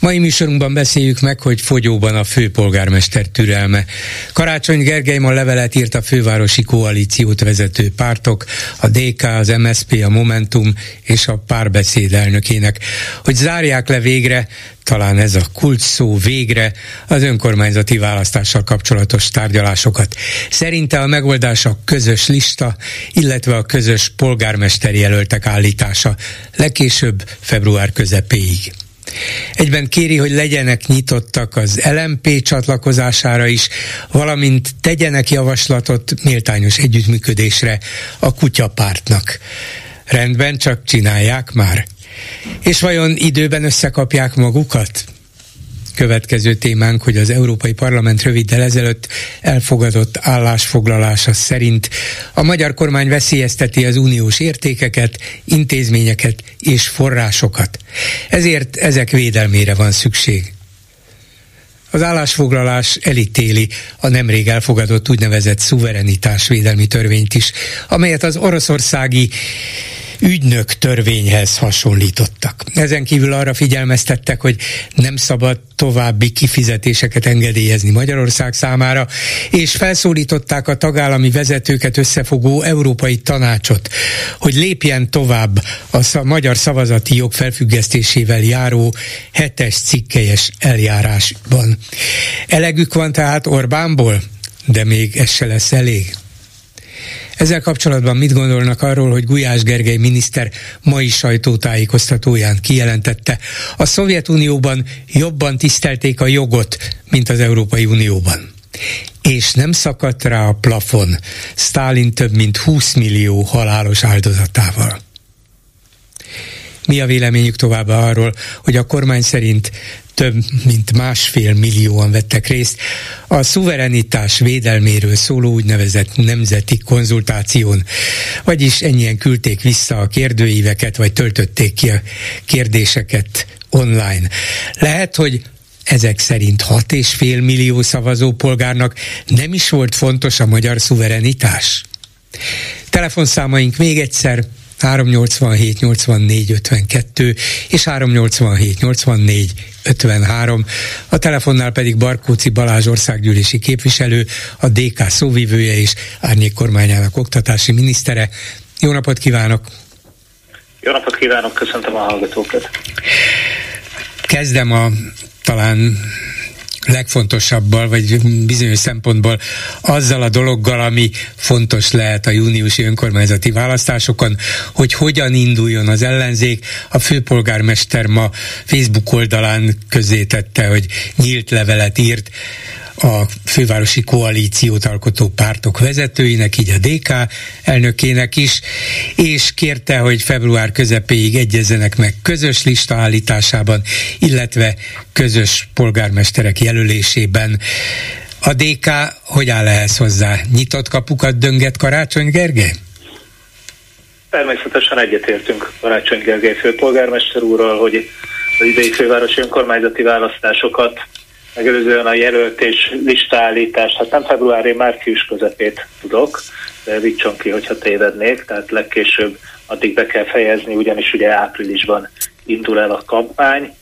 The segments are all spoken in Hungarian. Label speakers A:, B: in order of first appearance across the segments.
A: Mai műsorunkban beszéljük meg, hogy fogyóban a főpolgármester türelme. Karácsony Gergely ma levelet írt a fővárosi koalíciót vezető pártok, a DK, az MSP, a Momentum és a párbeszéd elnökének, hogy zárják le végre, talán ez a kult szó végre, az önkormányzati választással kapcsolatos tárgyalásokat. Szerinte a megoldás a közös lista, illetve a közös polgármester jelöltek állítása, legkésőbb február közepéig. Egyben kéri, hogy legyenek nyitottak az LMP csatlakozására is, valamint tegyenek javaslatot méltányos együttműködésre a kutyapártnak. Rendben, csak csinálják már. És vajon időben összekapják magukat? Következő témánk, hogy az Európai Parlament röviddel ezelőtt elfogadott állásfoglalása szerint a magyar kormány veszélyezteti az uniós értékeket, intézményeket és forrásokat. Ezért ezek védelmére van szükség. Az állásfoglalás elítéli a nemrég elfogadott úgynevezett szuverenitásvédelmi törvényt is, amelyet az oroszországi ügynök törvényhez hasonlítottak. Ezen kívül arra figyelmeztettek, hogy nem szabad további kifizetéseket engedélyezni Magyarország számára, és felszólították a tagállami vezetőket összefogó Európai Tanácsot, hogy lépjen tovább a magyar szavazati jog felfüggesztésével járó hetes cikkelyes eljárásban. Elegük van tehát Orbánból, de még ez se lesz elég. Ezzel kapcsolatban mit gondolnak arról, hogy Gulyás Gergely miniszter mai sajtótájékoztatóján kijelentette, a Szovjetunióban jobban tisztelték a jogot, mint az Európai Unióban és nem szakadt rá a plafon Stalin több mint 20 millió halálos áldozatával. Mi a véleményük továbbá arról, hogy a kormány szerint több mint másfél millióan vettek részt a szuverenitás védelméről szóló úgynevezett nemzeti konzultáción, vagyis ennyien küldték vissza a kérdőíveket, vagy töltötték ki a kérdéseket online. Lehet, hogy ezek szerint 6,5 millió szavazópolgárnak nem is volt fontos a magyar szuverenitás? Telefonszámaink még egyszer 387 84 52 és 387 84 53. A telefonnál pedig Barkóci Balázs országgyűlési képviselő, a DK szóvivője és Árnyék kormányának oktatási minisztere. Jó napot kívánok!
B: Jó napot kívánok, köszöntöm a hallgatókat!
A: Kezdem a talán legfontosabbal, vagy bizonyos szempontból azzal a dologgal, ami fontos lehet a júniusi önkormányzati választásokon, hogy hogyan induljon az ellenzék. A főpolgármester ma Facebook oldalán közzétette, hogy nyílt levelet írt a fővárosi koalíciót alkotó pártok vezetőinek, így a DK elnökének is, és kérte, hogy február közepéig egyezzenek meg közös lista állításában, illetve közös polgármesterek jelölésében. A DK hogy áll ehhez hozzá? Nyitott kapukat dönget Karácsony Gergely?
B: Természetesen egyetértünk Karácsony Gergely főpolgármester úrral, hogy az idei fővárosi önkormányzati választásokat megelőzően a jelölt és listállítás, hát nem februári, március közepét tudok, de vicson ki, hogyha tévednék, tehát legkésőbb addig be kell fejezni, ugyanis ugye áprilisban indul el a kampány,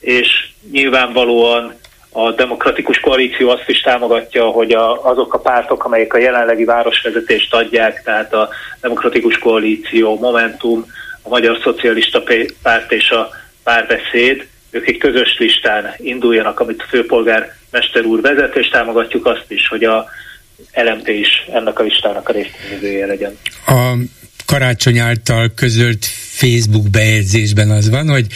B: és nyilvánvalóan a demokratikus koalíció azt is támogatja, hogy a, azok a pártok, amelyek a jelenlegi városvezetést adják, tehát a demokratikus koalíció, Momentum, a Magyar Szocialista Párt és a párbeszéd, ők egy közös listán induljanak, amit a főpolgármester úr vezet, és támogatjuk azt is, hogy a LMT is ennek a listának a résztvevője legyen.
A: A karácsony által közölt Facebook bejegyzésben az van, hogy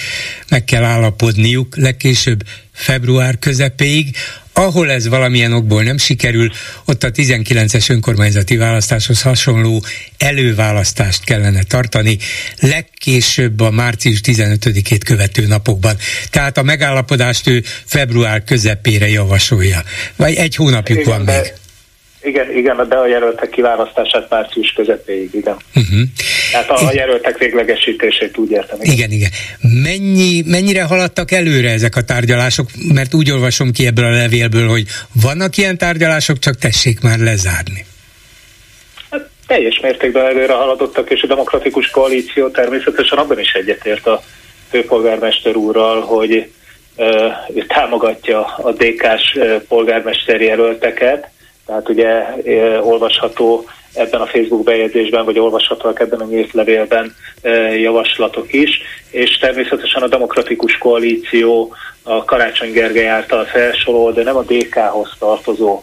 A: meg kell állapodniuk legkésőbb február közepéig, ahol ez valamilyen okból nem sikerül, ott a 19-es önkormányzati választáshoz hasonló előválasztást kellene tartani, legkésőbb a március 15-ét követő napokban. Tehát a megállapodást ő február közepére javasolja. Vagy egy hónapjuk Igen, van még.
B: Igen, igen, de a jelöltek kiválasztását március közepéig, igen. Uh-huh. Tehát a, a jelöltek véglegesítését úgy értem.
A: Igen, igen. igen. Mennyi, mennyire haladtak előre ezek a tárgyalások? Mert úgy olvasom ki ebből a levélből, hogy vannak ilyen tárgyalások, csak tessék már lezárni.
B: Hát, teljes mértékben előre haladottak, és a demokratikus koalíció természetesen abban is egyetért a főpolgármester úrral, hogy ő támogatja a DK-s polgármester jelölteket, tehát ugye olvasható ebben a Facebook bejegyzésben, vagy olvashatóak ebben a nyílt levélben javaslatok is, és természetesen a demokratikus koalíció a Karácsony Gergely által felsorolt, de nem a DK-hoz tartozó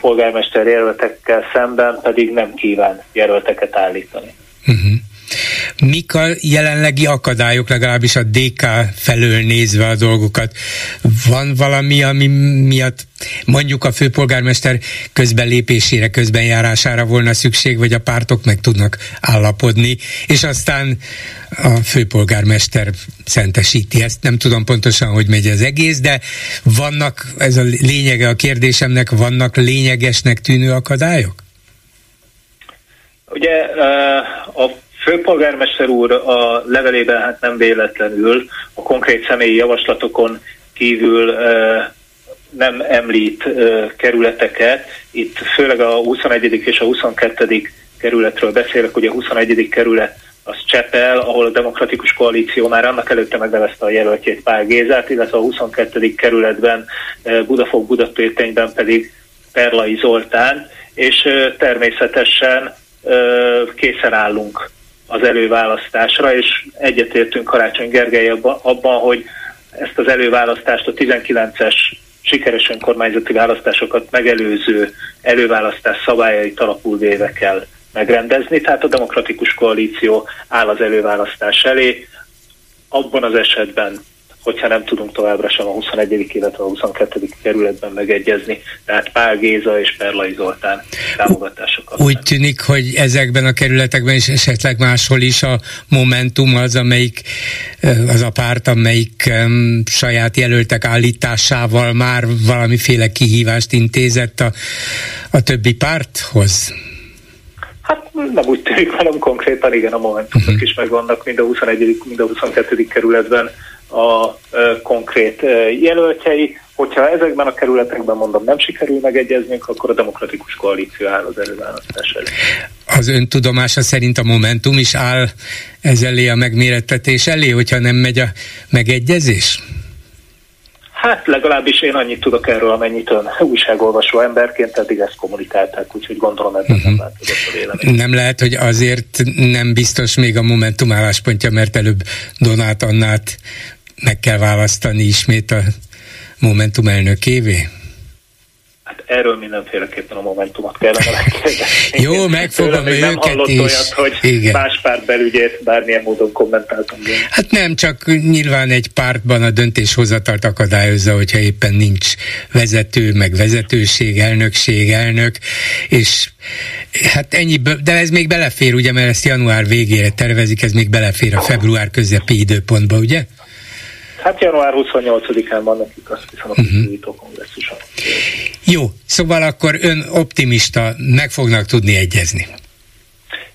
B: polgármester jelöltekkel szemben pedig nem kíván jelölteket állítani. Uh-huh.
A: Mik a jelenlegi akadályok, legalábbis a DK felől nézve a dolgokat? Van valami, ami miatt mondjuk a főpolgármester közbelépésére, közbenjárására volna szükség, vagy a pártok meg tudnak állapodni, és aztán a főpolgármester szentesíti ezt. Nem tudom pontosan, hogy megy az egész, de vannak, ez a lényege a kérdésemnek, vannak lényegesnek tűnő akadályok?
B: Ugye a főpolgármester úr a levelében hát nem véletlenül a konkrét személyi javaslatokon kívül nem említ kerületeket. Itt főleg a 21. és a 22. kerületről beszélek, hogy a 21. kerület az Csepel, ahol a Demokratikus Koalíció már annak előtte megnevezte a jelöltjét Pál Gézát, illetve a 22. kerületben Budafok Budapétenyben pedig Perlai Zoltán, és természetesen készen állunk az előválasztásra, és egyetértünk Karácsony Gergely abban, hogy ezt az előválasztást a 19-es sikeres önkormányzati választásokat megelőző előválasztás szabályait alapul véve kell megrendezni, tehát a demokratikus koalíció áll az előválasztás elé. Abban az esetben hogyha nem tudunk továbbra sem a 21. illetve a 22. kerületben megegyezni. Tehát Pál Géza és Perlai Zoltán támogatásokat.
A: Úgy tűnik, hogy ezekben a kerületekben is esetleg máshol is a Momentum az, amelyik az a párt, amelyik um, saját jelöltek állításával már valamiféle kihívást intézett a, a többi párthoz.
B: Hát nem úgy tűnik, hanem konkrétan igen, a Momentumok uh-huh. is megvannak mind a 21. mind a 22. kerületben a konkrét jelöltjei. Hogyha ezekben a kerületekben mondom nem sikerül megegyeznünk, akkor a demokratikus koalíció áll az előválasztás elé.
A: Az ön tudomása szerint a Momentum is áll ez elé a megmérettetés elé, hogyha nem megy a megegyezés?
B: Hát legalábbis én annyit tudok erről, amennyit ön újságolvasó emberként eddig ezt kommunikálták, úgyhogy gondolom ebben uh-huh. nem változott a vélemény.
A: Nem lehet, hogy azért nem biztos még a Momentum álláspontja, mert előbb Donát Annát meg kell választani ismét a Momentum elnökévé?
B: Hát erről mindenféleképpen a Momentumot kellene megkérdezni.
A: Jó, megfogom őket nem hallott is.
B: olyat, hogy Igen. más párt belügyét bármilyen módon kommentáltam.
A: Hát nem, csak nyilván egy pártban a döntéshozatalt akadályozza, hogyha éppen nincs vezető, meg vezetőség, elnökség, elnök, és hát ennyi, de ez még belefér, ugye, mert ezt január végére tervezik, ez még belefér a február közepi időpontba, ugye?
B: Hát január 28-án van nekik azt hiszem a uh-huh. kongresszuson.
A: Jó, szóval akkor ön optimista, meg fognak tudni egyezni.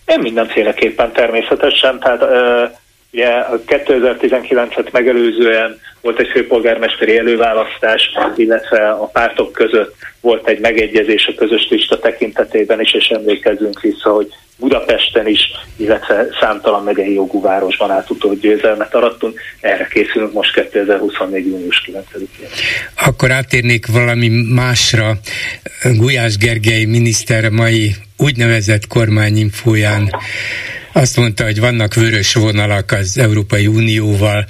B: Én mindenféleképpen természetesen, tehát uh, ugye 2019-et megelőzően volt egy főpolgármesteri előválasztás, illetve a pártok között volt egy megegyezés a közös lista tekintetében is, és emlékezzünk vissza, hogy Budapesten is, illetve számtalan megyei jogú városban átutó győzelmet arattunk. Erre készülünk most 2024. június 9-én.
A: Akkor átérnék valami másra. Gulyás Gergely miniszter mai úgynevezett kormányinfóján azt mondta, hogy vannak vörös vonalak az Európai Unióval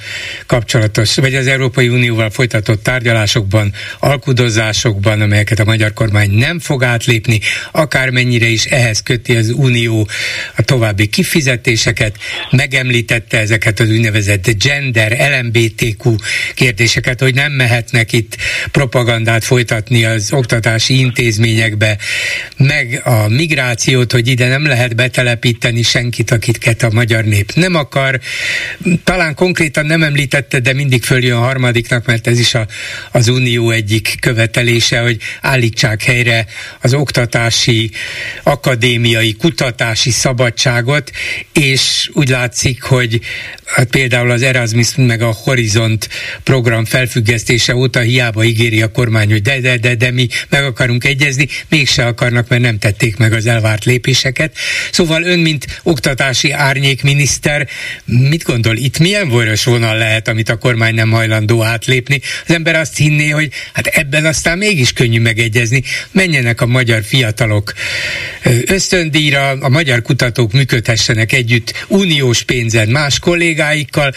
A: kapcsolatos, vagy az Európai Unióval folytatott tárgyalásokban, alkudozásokban, amelyeket a magyar kormány nem fog átlépni, akármennyire is ehhez köti az Unió a további kifizetéseket, megemlítette ezeket az úgynevezett gender, LMBTQ kérdéseket, hogy nem mehetnek itt propagandát folytatni az oktatási intézményekbe, meg a migrációt, hogy ide nem lehet betelepíteni senkit, akiket a magyar nép nem akar. Talán konkrétan nem említette, de mindig följön a harmadiknak, mert ez is a, az unió egyik követelése, hogy állítsák helyre az oktatási, akadémiai, kutatási szabadságot, és úgy látszik, hogy hát például az Erasmus meg a Horizont program felfüggesztése óta hiába ígéri a kormány, hogy de, de, de, de mi meg akarunk egyezni, mégse akarnak, mert nem tették meg az elvárt lépéseket. Szóval ön, mint oktatási árnyékminiszter, mit gondol, itt milyen vörös vonal lehet, amit a kormány nem hajlandó átlépni? Az ember azt hinné, hogy hát ebben aztán mégis könnyű megegyezni, menjenek a magyar fiatalok ösztöndíjra, a magyar kutatók működhessenek együtt uniós pénzen más kollégáikkal,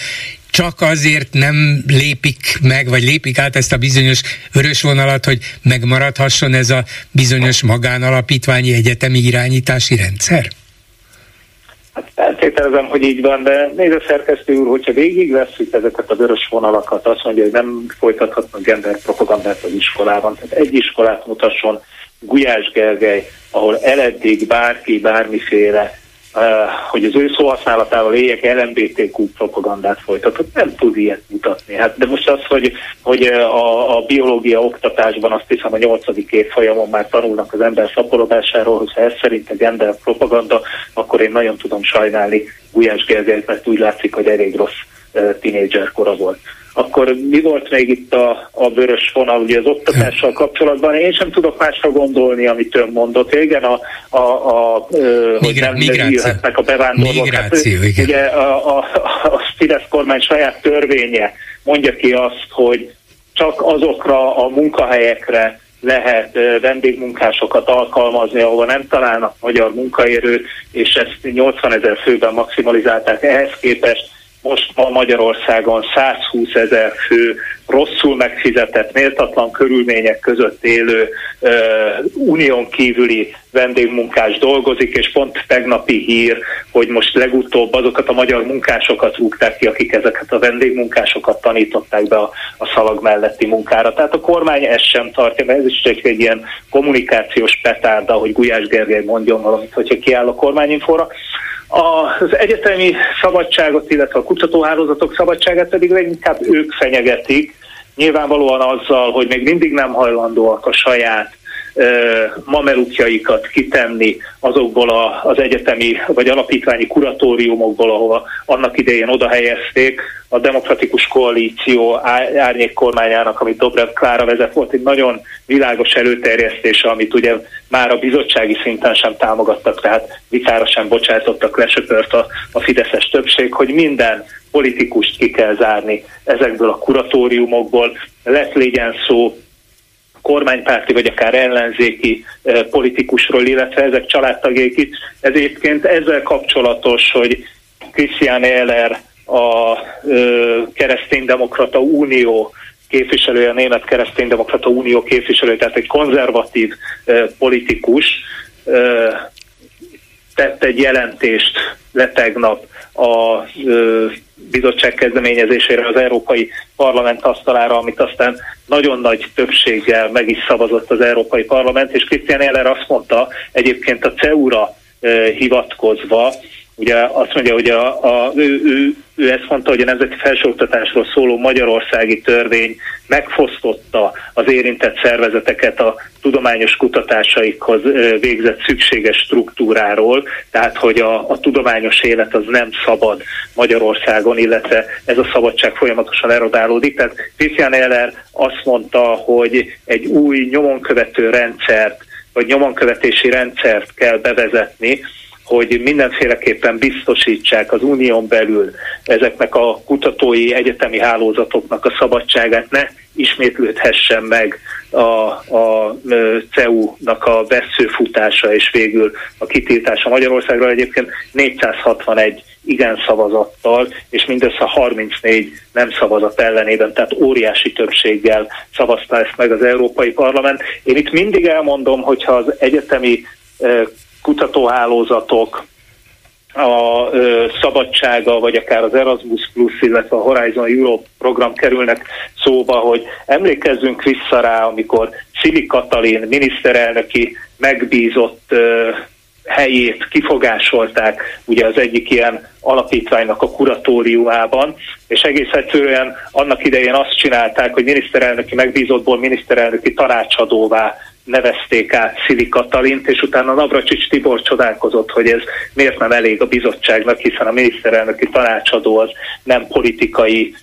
A: csak azért nem lépik meg, vagy lépik át ezt a bizonyos vörös vonalat, hogy megmaradhasson ez a bizonyos magánalapítványi egyetemi irányítási rendszer?
B: Hát feltételezem, hogy így van, de nézd a szerkesztő úr, hogyha végig veszük ezeket a vörös vonalakat, azt mondja, hogy nem folytathatnak gender propagandát az iskolában. Tehát egy iskolát mutasson Gulyás Gergely, ahol eleddig bárki bármiféle hogy az ő szóhasználatával éljek LMBTQ propagandát folytatott, nem tud ilyet mutatni. Hát de most az, hogy, hogy a, a biológia oktatásban azt hiszem a nyolcadik évfolyamon már tanulnak az ember szaporodásáról, hogyha ez szerint a gender propaganda, akkor én nagyon tudom sajnálni. Gulyás Gergelyt, mert úgy látszik, hogy elég rossz tínédzser kora volt akkor mi volt még itt a, a vörös vonal ugye az oktatással kapcsolatban? Én sem tudok másra gondolni, amit ön mondott. Igen, a, a, a hogy nem jöhetnek a bevándorlók.
A: Migráció, hát, igen.
B: Ugye a, a, a Fidesz kormány saját törvénye mondja ki azt, hogy csak azokra a munkahelyekre lehet vendégmunkásokat alkalmazni, ahova nem találnak magyar munkaérőt, és ezt 80 ezer főben maximalizálták. Ehhez képest most ma Magyarországon 120 ezer fő rosszul megfizetett, méltatlan körülmények között élő uh, unión kívüli vendégmunkás dolgozik, és pont tegnapi hír, hogy most legutóbb azokat a magyar munkásokat rúgták ki, akik ezeket a vendégmunkásokat tanították be a, a szalag melletti munkára. Tehát a kormány ezt sem tartja, mert ez is csak egy ilyen kommunikációs petárda, hogy Gulyás Gergely mondjon valamit, hogyha kiáll a kormányinfóra. Az egyetemi szabadságot, illetve a kutatóhálózatok szabadságát pedig leginkább ők fenyegetik, nyilvánvalóan azzal, hogy még mindig nem hajlandóak a saját mamelukjaikat kitenni azokból a, az egyetemi vagy alapítványi kuratóriumokból, ahova annak idején oda helyezték. A Demokratikus Koalíció árnyék kormányának, amit Dobrev Klára vezet, volt egy nagyon világos előterjesztése, amit ugye már a bizottsági szinten sem támogattak, tehát vitára sem bocsátottak, lesöpört a, a Fideszes többség, hogy minden politikust ki kell zárni ezekből a kuratóriumokból, lett legyen szó kormánypárti vagy akár ellenzéki politikusról, illetve ezek családtagjaik itt. Ez egyébként ezzel kapcsolatos, hogy Christian Ehler, a Kereszténydemokrata Unió képviselője, a Német Kereszténydemokrata Unió képviselője, tehát egy konzervatív politikus tett egy jelentést letegnap a bizottság kezdeményezésére az Európai Parlament asztalára, amit aztán nagyon nagy többséggel meg is szavazott az Európai Parlament, és Christian Eller azt mondta egyébként a CEU-ra hivatkozva, Ugye azt mondja, hogy a, a, ő, ő, ő ezt mondta, hogy a Nemzeti Felsőoktatásról szóló magyarországi törvény megfosztotta az érintett szervezeteket a tudományos kutatásaikhoz végzett szükséges struktúráról, tehát hogy a, a tudományos élet az nem szabad Magyarországon, illetve ez a szabadság folyamatosan erodálódik. Tehát Christian Eller azt mondta, hogy egy új nyomonkövető rendszert, vagy nyomonkövetési rendszert kell bevezetni, hogy mindenféleképpen biztosítsák az unión belül ezeknek a kutatói egyetemi hálózatoknak a szabadságát, ne ismétlődhessen meg a, a CEU-nak a veszőfutása és végül a kitiltása Magyarországról egyébként 461 igen szavazattal, és mindössze 34 nem szavazat ellenében, tehát óriási többséggel szavazta ezt meg az Európai Parlament. Én itt mindig elmondom, hogyha az egyetemi kutatóhálózatok, a ö, szabadsága, vagy akár az Erasmus Plus, illetve a Horizon Europe program kerülnek szóba, hogy emlékezzünk vissza rá, amikor Szili Katalin miniszterelnöki megbízott ö, helyét kifogásolták ugye az egyik ilyen alapítványnak a kuratóriumában, és egész egyszerűen annak idején azt csinálták, hogy miniszterelnöki megbízottból miniszterelnöki tanácsadóvá nevezték át Szili Katalint, és utána Navracsics Tibor csodálkozott, hogy ez miért nem elég a bizottságnak, hiszen a miniszterelnöki tanácsadó az nem politikai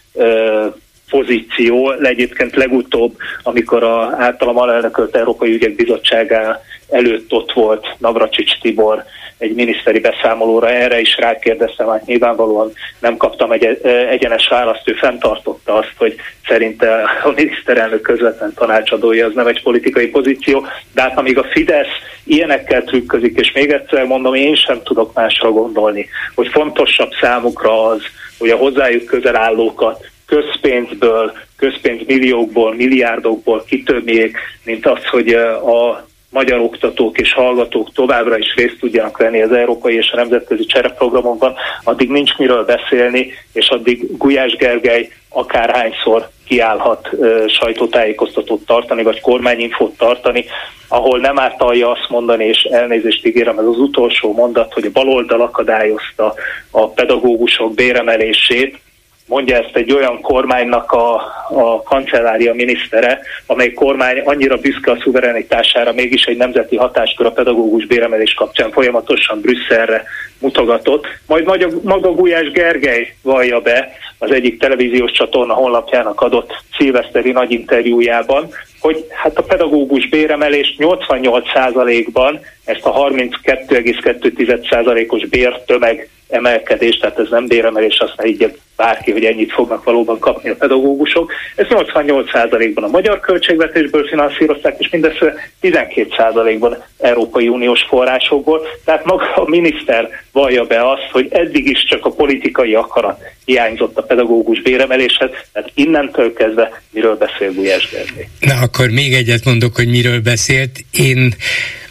B: pozíció, egyébként legutóbb, amikor a általam alelnökölt Európai Ügyek Bizottságá előtt ott volt Navracsics Tibor egy miniszteri beszámolóra, erre is rákérdeztem, hát nyilvánvalóan nem kaptam egy egyenes választ, ő fenntartotta azt, hogy szerinte a miniszterelnök közvetlen tanácsadója az nem egy politikai pozíció, de hát amíg a Fidesz ilyenekkel trükközik, és még egyszer mondom, én sem tudok másra gondolni, hogy fontosabb számukra az, hogy a hozzájuk közel állókat közpénzből, közpénzmilliókból, milliárdokból kitömjék, mint az, hogy a magyar oktatók és hallgatók továbbra is részt tudjanak venni az európai és a nemzetközi csereprogramokban, addig nincs miről beszélni, és addig Gulyás Gergely akárhányszor kiállhat uh, sajtótájékoztatót tartani, vagy kormányinfót tartani, ahol nem ártalja azt mondani, és elnézést ígérem, ez az utolsó mondat, hogy a baloldal akadályozta a pedagógusok béremelését, mondja ezt egy olyan kormánynak a, a kancellária minisztere, amely kormány annyira büszke a szuverenitására, mégis egy nemzeti hatáskör a pedagógus béremelés kapcsán folyamatosan Brüsszelre mutogatott. Majd maga, maga Gulyás Gergely vallja be az egyik televíziós csatorna honlapjának adott szilveszteri nagy interjújában, hogy hát a pedagógus béremelés 88%-ban ezt a 32,2%-os bértömeg emelkedés, tehát ez nem béremelés, azt ne így bárki, hogy ennyit fognak valóban kapni a pedagógusok. Ez 88%-ban a magyar költségvetésből finanszírozták, és mindössze 12%-ban Európai Uniós forrásokból. Tehát maga a miniszter vallja be azt, hogy eddig is csak a politikai akarat hiányzott a pedagógus béremeléshez, tehát innentől kezdve miről beszél Gulyás Gergely.
A: Na akkor még egyet mondok, hogy miről beszélt. Én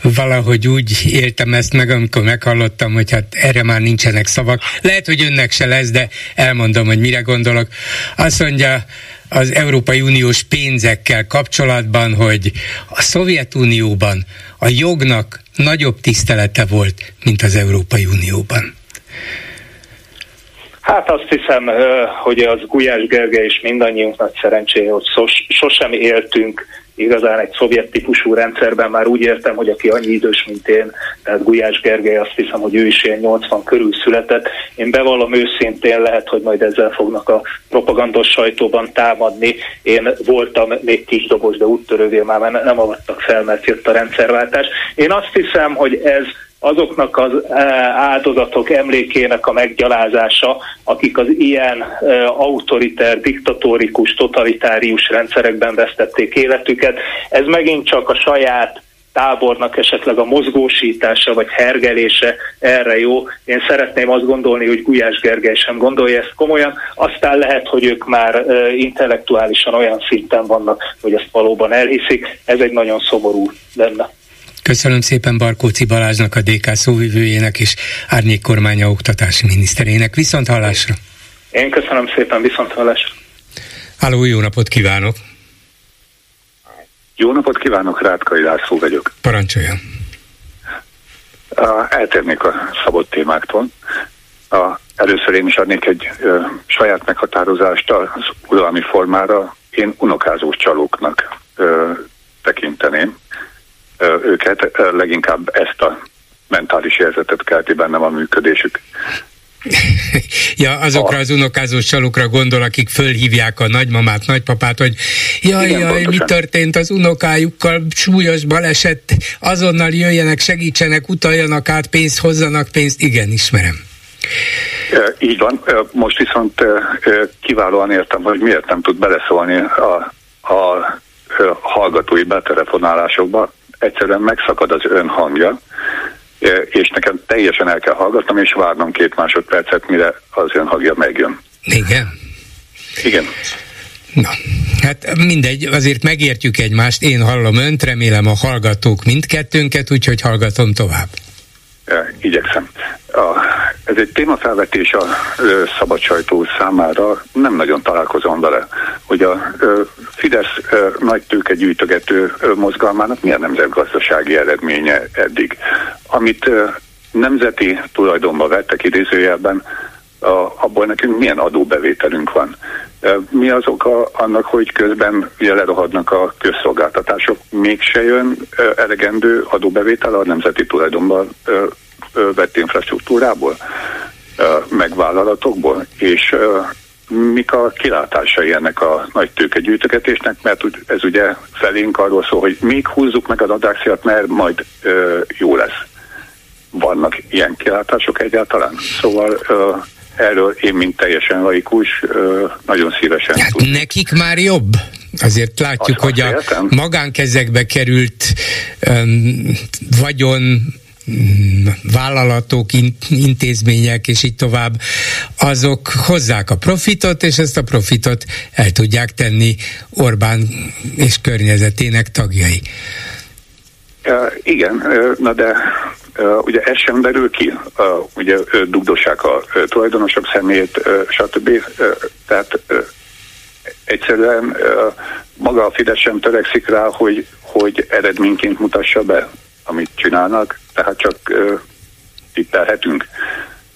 A: valahogy úgy éltem ezt meg, amikor meghallottam, hogy hát erre már nincsenek szavak. Lehet, hogy önnek se lesz, de elmondom, hogy mire gondolok. Azt mondja, az Európai Uniós pénzekkel kapcsolatban, hogy a Szovjetunióban a jognak nagyobb tisztelete volt, mint az Európai Unióban.
B: Hát azt hiszem, hogy az Gulyás Gergely és mindannyiunk nagy szerencséje, hogy sos, sosem éltünk igazán egy szovjet típusú rendszerben már úgy értem, hogy aki annyi idős, mint én, tehát Gulyás Gergely, azt hiszem, hogy ő is ilyen 80 körül született. Én bevallom őszintén, lehet, hogy majd ezzel fognak a propagandos sajtóban támadni. Én voltam még kis dobos, de úttörővé már nem avattak fel, mert jött a rendszerváltás. Én azt hiszem, hogy ez azoknak az e, áldozatok emlékének a meggyalázása, akik az ilyen e, autoriter, diktatórikus, totalitárius rendszerekben vesztették életüket. Ez megint csak a saját tábornak esetleg a mozgósítása vagy hergelése erre jó. Én szeretném azt gondolni, hogy Gulyás Gergely sem gondolja ezt komolyan, aztán lehet, hogy ők már e, intellektuálisan olyan szinten vannak, hogy ezt valóban elhiszik. Ez egy nagyon szomorú lenne.
A: Köszönöm szépen Barkóci Balázsnak, a DK szóvivőjének és Árnyék kormánya oktatási miniszterének. Viszont hallásra!
B: Én köszönöm szépen, viszont hallásra!
A: Háló, jó napot kívánok!
C: Jó napot kívánok, Rátkai László vagyok.
A: Parancsoljon!
C: Eltérnék a szabott témáktól. A, először én is adnék egy ö, saját meghatározást az uralmi formára. Én unokázós csalóknak ö, tekinteném őket, leginkább ezt a mentális érzetet kelti bennem a működésük.
A: ja, azokra az unokázós csalukra gondol, akik fölhívják a nagymamát, nagypapát, hogy jaj, Igen, jaj, pontosan. mi történt az unokájukkal, súlyos baleset, azonnal jöjjenek, segítsenek, utaljanak át pénzt, hozzanak pénzt. Igen, ismerem.
C: Így van. Most viszont kiválóan értem, hogy miért nem tud beleszólni a, a hallgatói betelefonálásokba. Egyszerűen megszakad az ön hangja, és nekem teljesen el kell hallgatnom, és várnom két másodpercet, mire az ön hangja megjön.
A: Igen?
C: Igen.
A: Na, hát mindegy, azért megértjük egymást, én hallom önt, remélem a hallgatók mindkettőnket, úgyhogy hallgatom tovább.
C: Igyekszem. A, ez egy témafelvetés a ö, szabad sajtó számára, nem nagyon találkozom vele, hogy a ö, Fidesz ö, nagy tőke gyűjtögető ö, mozgalmának milyen nemzetgazdasági eredménye eddig. Amit ö, nemzeti tulajdonba vettek idézőjelben, a, abból nekünk milyen adóbevételünk van. Mi az oka annak, hogy közben ugye lerohadnak a közszolgáltatások, mégse jön elegendő adóbevétel a nemzeti tulajdonban vett infrastruktúrából, megvállalatokból, és mik a kilátásai ennek a nagy tőkegyűjtögetésnek, mert ez ugye felénk arról szól, hogy még húzzuk meg az adáxiat, mert majd jó lesz. Vannak ilyen kilátások egyáltalán? Szóval erről én, mint teljesen laikus, nagyon szívesen
A: hát tudom. Nekik már jobb? Azért látjuk, azt hogy a magánkezekbe került um, vagyon vállalatok, intézmények és így tovább, azok hozzák a profitot, és ezt a profitot el tudják tenni Orbán és környezetének tagjai.
C: Uh, igen, na de uh, ugye ez sem derül ki, uh, ugye dugdossák a uh, tulajdonosok szemét, stb. Tehát egyszerűen maga a Fidesz sem törekszik rá, hogy, hogy eredményként mutassa be, amit csinálnak, tehát csak tippelhetünk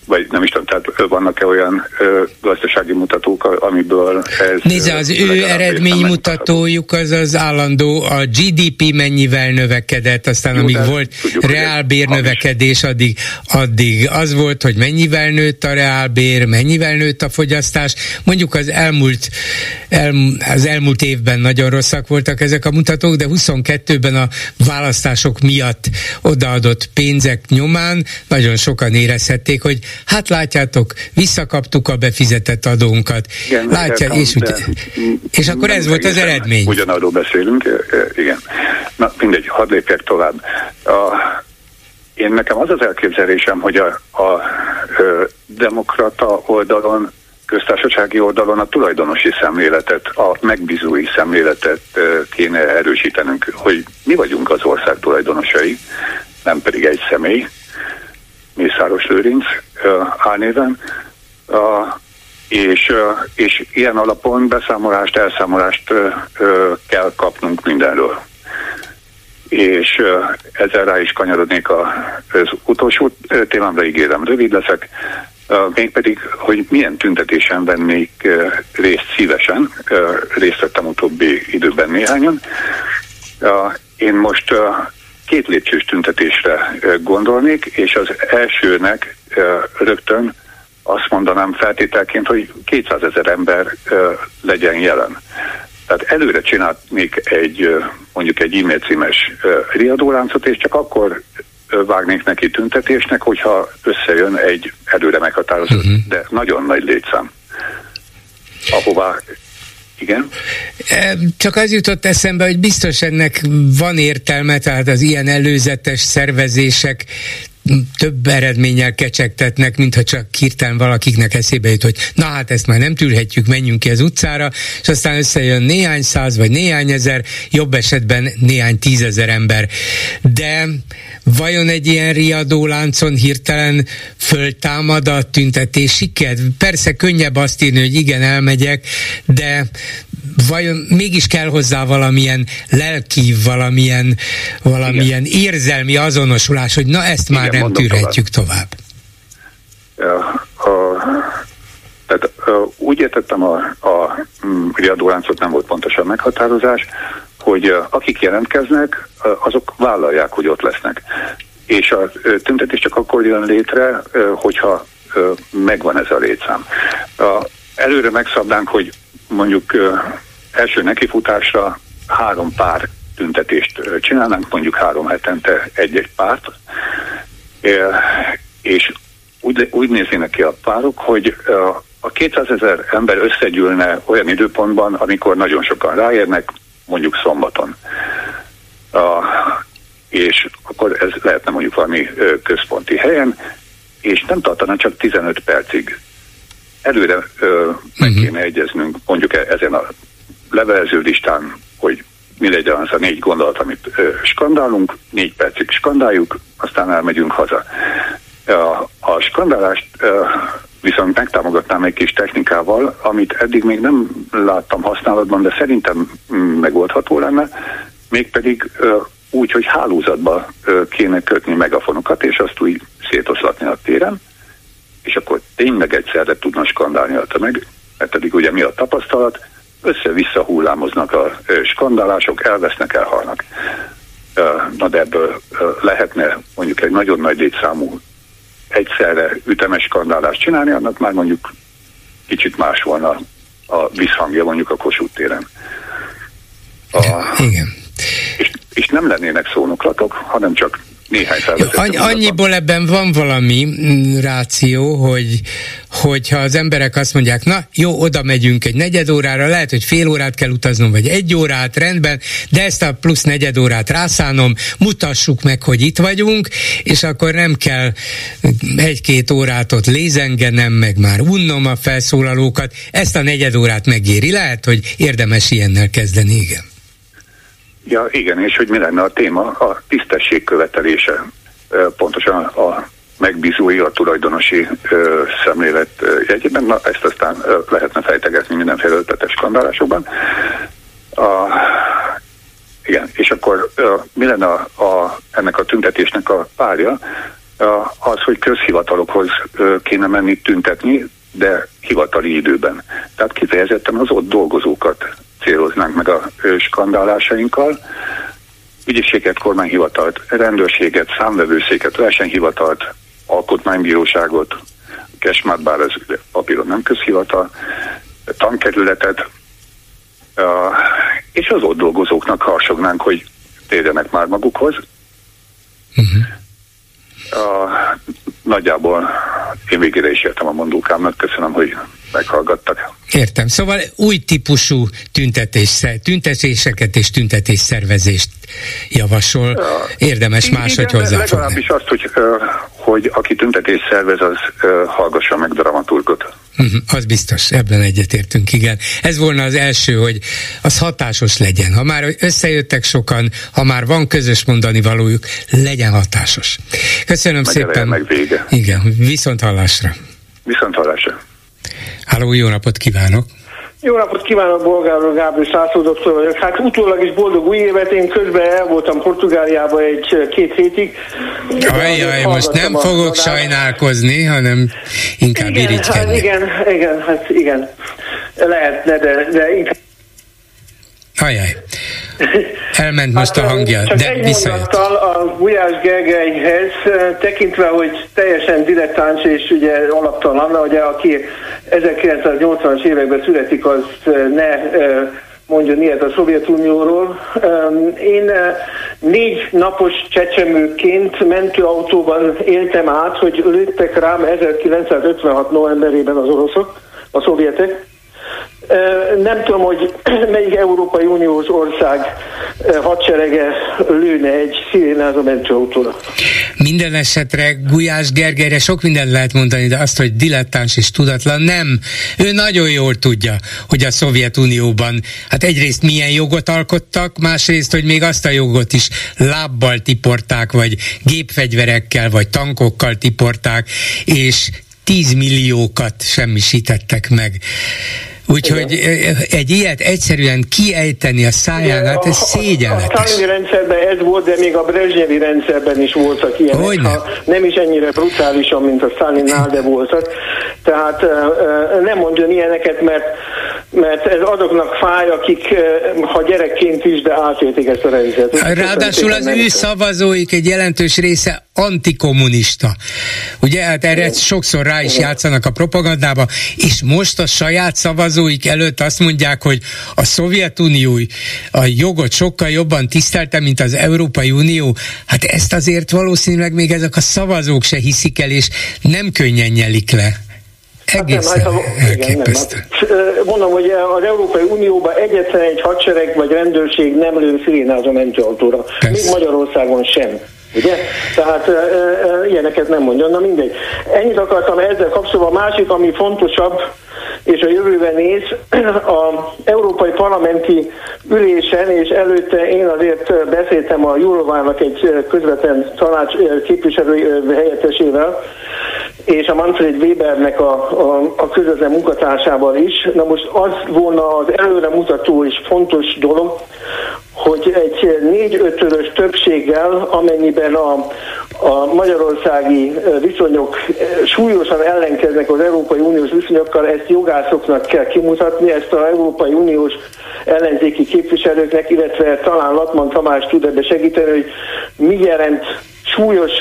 C: vagy nem is tudom, tehát vannak-e olyan ö, gazdasági mutatók, amiből ez...
A: Nézze, az ő eredménymutatójuk az az állandó, a GDP mennyivel növekedett, aztán Jó, amíg volt reálbér növekedés, addig, addig az volt, hogy mennyivel nőtt a reálbér, mennyivel nőtt a fogyasztás. Mondjuk az elmúlt, el, az elmúlt évben nagyon rosszak voltak ezek a mutatók, de 22-ben a választások miatt odaadott pénzek nyomán nagyon sokan érezhették, hogy hát látjátok, visszakaptuk a befizetett adónkat. Igen, Látja, és, de, és akkor ez volt az eredmény.
C: Ugyanarról beszélünk, igen. Na mindegy, hadd lépjek tovább. A, én nekem az az elképzelésem, hogy a, a, a demokrata oldalon köztársasági oldalon a tulajdonosi szemléletet, a megbízói szemléletet kéne erősítenünk, hogy mi vagyunk az ország tulajdonosai, nem pedig egy személy, Mészáros Lőrinc álnéven, és, és ilyen alapon beszámolást, elszámolást kell kapnunk mindenről. És ezzel rá is kanyarodnék az utolsó témámra, ígérem, rövid leszek, mégpedig, hogy milyen tüntetésen vennék részt szívesen, részt vettem utóbbi időben néhányan. Én most két lépcsős tüntetésre gondolnék, és az elsőnek rögtön azt mondanám feltételként, hogy 200 ezer ember legyen jelen. Tehát előre csinálnék egy mondjuk egy e-mail címes riadóláncot, és csak akkor vágnék neki tüntetésnek, hogyha összejön egy előre meghatározott, uh-huh. de nagyon nagy létszám, ahová igen.
A: Csak az jutott eszembe, hogy biztos ennek van értelme, tehát az ilyen előzetes szervezések több eredménnyel kecsegtetnek, mintha csak hirtelen valakiknek eszébe jut, hogy na hát ezt már nem tűrhetjük, menjünk ki az utcára, és aztán összejön néhány száz vagy néhány ezer, jobb esetben néhány tízezer ember. De vajon egy ilyen riadó láncon hirtelen föltámad a tüntetési kedv? Persze könnyebb azt írni, hogy igen, elmegyek, de vajon mégis kell hozzá valamilyen lelki, valamilyen, valamilyen igen. érzelmi azonosulás, hogy na ezt már igen, nem tűrhetjük tovább.
C: tovább. A, a, tehát a, úgy értettem a, a mm, riadóláncot, nem volt pontosan meghatározás, hogy akik jelentkeznek, azok vállalják, hogy ott lesznek. És a tüntetés csak akkor jön létre, hogyha megvan ez a létszám. Előre megszabnánk, hogy mondjuk első nekifutásra három pár tüntetést csinálnánk, mondjuk három hetente egy-egy párt, és úgy, úgy néznének ki a párok, hogy a 200 ezer ember összegyűlne olyan időpontban, amikor nagyon sokan ráérnek, mondjuk szombaton. A, és akkor ez lehetne mondjuk valami központi helyen, és nem tartana csak 15 percig. Előre ö, meg uh-huh. kéne egyeznünk mondjuk e, ezen a levelező listán, hogy mi legyen az a négy gondolat, amit ö, skandálunk, négy percig skandáljuk, aztán elmegyünk haza. A, a skandálást ö, viszont megtámogatnám egy kis technikával, amit eddig még nem láttam használatban, de szerintem mm, megoldható lenne, mégpedig ö, úgy, hogy hálózatba ö, kéne kötni megafonokat, és azt úgy szétoszlatni a téren, és akkor tényleg egyszerre tudna skandálni a tömeg, mert pedig ugye mi a tapasztalat, össze-vissza hullámoznak a skandálások, elvesznek, elhalnak. Na de ebből lehetne mondjuk egy nagyon nagy létszámú egyszerre ütemes skandálást csinálni, annak már mondjuk kicsit más volna a visszhangja mondjuk a Kossuth téren.
A: A, Igen.
C: És, és nem lennének szónoklatok, hanem csak néhány
A: Annyi, Annyiból ebben van valami mm, ráció, hogy hogyha az emberek azt mondják, na jó, oda megyünk egy negyed órára, lehet, hogy fél órát kell utaznom, vagy egy órát, rendben, de ezt a plusz negyed órát rászánom, mutassuk meg, hogy itt vagyunk, és akkor nem kell egy-két órát ott lézengenem, meg már unnom a felszólalókat, ezt a negyed órát megéri. Lehet, hogy érdemes ilyennel kezdeni, igen.
C: Ja, igen, és hogy mi lenne a téma? A tisztesség követelése. Pontosan a megbízói, a tulajdonosi ö, szemlélet ö, jegyében. Na, ezt aztán ö, lehetne fejtegetni mindenféle ötletes skandálásokban. A, igen, és akkor ö, mi lenne a, a, ennek a tüntetésnek a párja? Az, hogy közhivatalokhoz ö, kéne menni tüntetni, de hivatali időben. Tehát kifejezetten az ott dolgozókat céloznánk meg a skandálásainkkal. Ügyészséget, kormányhivatalt, rendőrséget, számvevőszéket, versenyhivatalt, alkotmánybíróságot, Kesmát, bár ez papíron nem közhivatal, tankerületet, és az ott dolgozóknak harsognánk, hogy térjenek már magukhoz. Uh-huh. A, nagyjából én végére is értem a mondókámnak, köszönöm, hogy meghallgattak.
A: Értem. Szóval új típusú tüntetés, tüntetéseket és tüntetésszervezést javasol. Érdemes máshogy hozzáfogni.
C: Legalábbis azt, hogy, hogy aki tüntetés szervez, az hallgassa meg dramaturgot.
A: Uh-huh, az biztos, ebben egyetértünk, igen. Ez volna az első, hogy az hatásos legyen. Ha már összejöttek sokan, ha már van közös mondani valójuk, legyen hatásos. Köszönöm meg szépen.
C: Meg vége.
A: Igen, viszont hallásra.
C: Viszont hallásra.
A: Háló, jó napot kívánok!
D: Jó napot kívánok, Bolgár Gábor Szászló doktor vagyok. Hát utólag is boldog új évet, én közben el voltam Portugáliába egy-két hétig.
A: Ajjaj, most nem fogok adás. sajnálkozni, hanem inkább igen, irigykedni.
D: Hát igen, igen, hát igen. Lehetne, de, de inkább
A: Ajaj. Elment most hát, a hangja,
D: csak
A: de visszajött.
D: a Gulyás Gergelyhez, tekintve, hogy teljesen dilettáns és ugye alaptalan, ugye aki 1980-as években születik, az ne mondjon ilyet a Szovjetunióról. Én négy napos csecsemőként mentőautóban éltem át, hogy lőttek rám 1956 novemberében az oroszok, a szovjetek, nem tudom, hogy melyik Európai Uniós ország hadserege lőne egy szirénázó mentőautóra.
A: Minden esetre Gulyás Gergelyre sok mindent lehet mondani, de azt, hogy dilettáns és tudatlan, nem. Ő nagyon jól tudja, hogy a Szovjetunióban hát egyrészt milyen jogot alkottak, másrészt, hogy még azt a jogot is lábbal tiporták, vagy gépfegyverekkel, vagy tankokkal tiporták, és tízmilliókat semmisítettek meg. Úgyhogy egy ilyet egyszerűen kiejteni a száján, hát ez szégyenletes.
D: A Stalin rendszerben ez volt, de még a Brezsnyevi rendszerben is voltak ilyenek. Hogy ha nem is ennyire brutálisan, mint a Stalinnál, de voltak. Tehát nem mondjon ilyeneket, mert mert ez azoknak fáj, akik ha gyerekként is, de átélték ezt a rendszert.
A: Ráadásul az ő szavazóik egy jelentős része antikommunista. Ugye, hát erre Igen. sokszor rá is Igen. játszanak a propagandába, és most a saját szavazóik előtt azt mondják, hogy a Szovjetunió a jogot sokkal jobban tisztelte, mint az Európai Unió. Hát ezt azért valószínűleg még ezek a szavazók se hiszik el, és nem könnyen nyelik le. Egészen hát nem, hát, igen, nem,
D: hát, mondom, hogy az Európai Unióban egyetlen egy hadsereg vagy rendőrség nem lő szirénáz a mentőautóra. Még Magyarországon sem. Ugye? Tehát e, e, ilyeneket nem mondjon, na mindegy. Ennyit akartam ezzel kapcsolatban. A másik, ami fontosabb, és a jövőben néz, a Európai Parlamenti ülésen, és előtte én azért beszéltem a Jurovának egy közvetlen tanács képviselő helyettesével, és a Manfred Webernek a, a, a közvetlen munkatársával is. Na most az volna az előre mutató és fontos dolog, hogy egy négy-ötörös többséggel, amennyiben a, a magyarországi viszonyok súlyosan ellenkeznek az Európai Uniós viszonyokkal, ezt jogászoknak kell kimutatni, ezt az Európai Uniós ellenzéki képviselőknek, illetve talán Latman Tamás tud ebbe segíteni, hogy mi jelent súlyos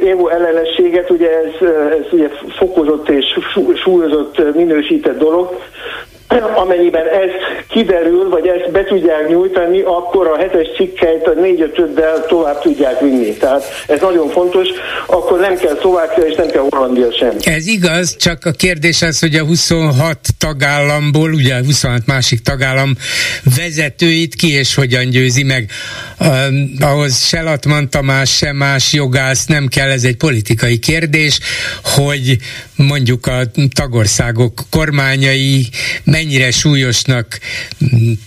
D: EU ellenességet, ugye ez, ez ugye fokozott és súlyozott minősített dolog, amennyiben ez kiderül, vagy ezt be tudják nyújtani, akkor a hetes cikkeit a négy ötöddel tovább tudják vinni. Tehát ez nagyon fontos, akkor nem kell Szlovákia és nem kell Hollandia sem.
A: Ez igaz, csak a kérdés az, hogy a 26 tagállamból, ugye a 26 másik tagállam vezetőit ki és hogyan győzi meg. Uh, ahhoz se Latman Tamás, se más jogász nem kell, ez egy politikai kérdés, hogy mondjuk a tagországok kormányai mennyire súlyosnak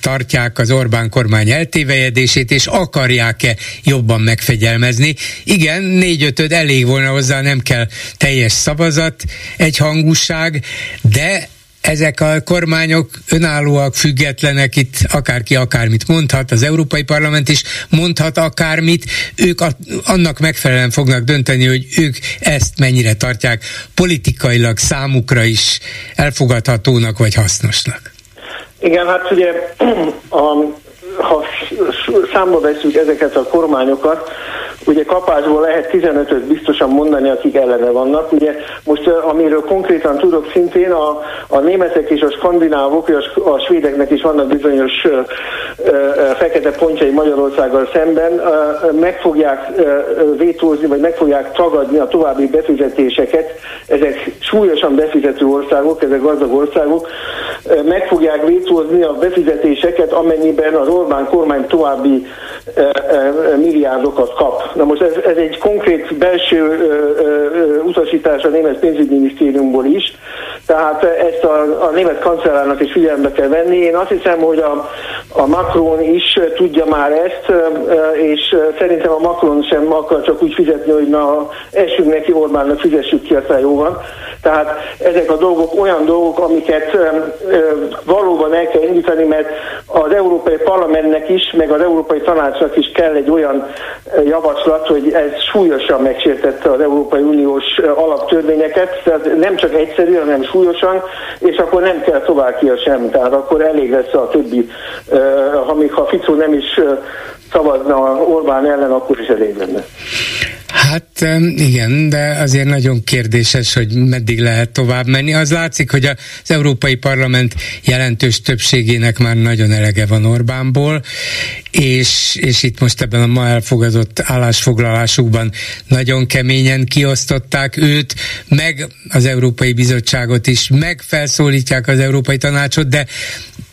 A: tartják az Orbán kormány eltévejedését, és akarják-e jobban megfegyelmezni. Igen, négy-ötöd elég volna hozzá, nem kell teljes szavazat, egy hangúság, de ezek a kormányok önállóak, függetlenek, itt akárki akármit mondhat, az Európai Parlament is mondhat akármit, ők a, annak megfelelően fognak dönteni, hogy ők ezt mennyire tartják politikailag számukra is elfogadhatónak vagy hasznosnak.
D: Igen, hát ugye ha számba veszünk ezeket a kormányokat, Ugye kapásból lehet 15-öt biztosan mondani, akik ellene vannak. Ugye most amiről konkrétan tudok szintén, a, a németek és a skandinávok, a, a svédeknek is vannak bizonyos ö, ö, fekete pontjai Magyarországgal szemben, ö, meg fogják ö, vétózni, vagy meg fogják tagadni a további befizetéseket. Ezek súlyosan befizető országok, ezek gazdag országok, ö, meg fogják vétózni a befizetéseket, amennyiben az Orbán kormány további ö, ö, milliárdokat kap. Na most ez, ez egy konkrét belső ö, ö, utasítás a német pénzügyminisztériumból is, tehát ezt a, a német kancellárnak is figyelembe kell venni. Én azt hiszem, hogy a, a Macron is tudja már ezt, és szerintem a Macron sem akar csak úgy fizetni, hogy na, esünk neki Orbánnak, fizessük ki, aztán jó van. Tehát ezek a dolgok olyan dolgok, amiket valóban el kell indítani, mert az Európai Parlamentnek is, meg az Európai Tanácsnak is kell egy olyan javaslat, hogy ez súlyosan megsértette az Európai Uniós alaptörvényeket, tehát nem csak egyszerű, hanem súlyosan, és akkor nem kell Szlovákia sem, tehát akkor elég lesz a többi, ha még ha Ficó nem is szavazna Orbán ellen, akkor is elég lenne.
A: Hát igen, de azért nagyon kérdéses, hogy meddig lehet tovább menni. Az látszik, hogy az Európai Parlament jelentős többségének már nagyon elege van Orbánból, és, és itt most ebben a ma elfogadott állásfoglalásukban nagyon keményen kiosztották őt, meg az Európai Bizottságot is, meg felszólítják az Európai Tanácsot, de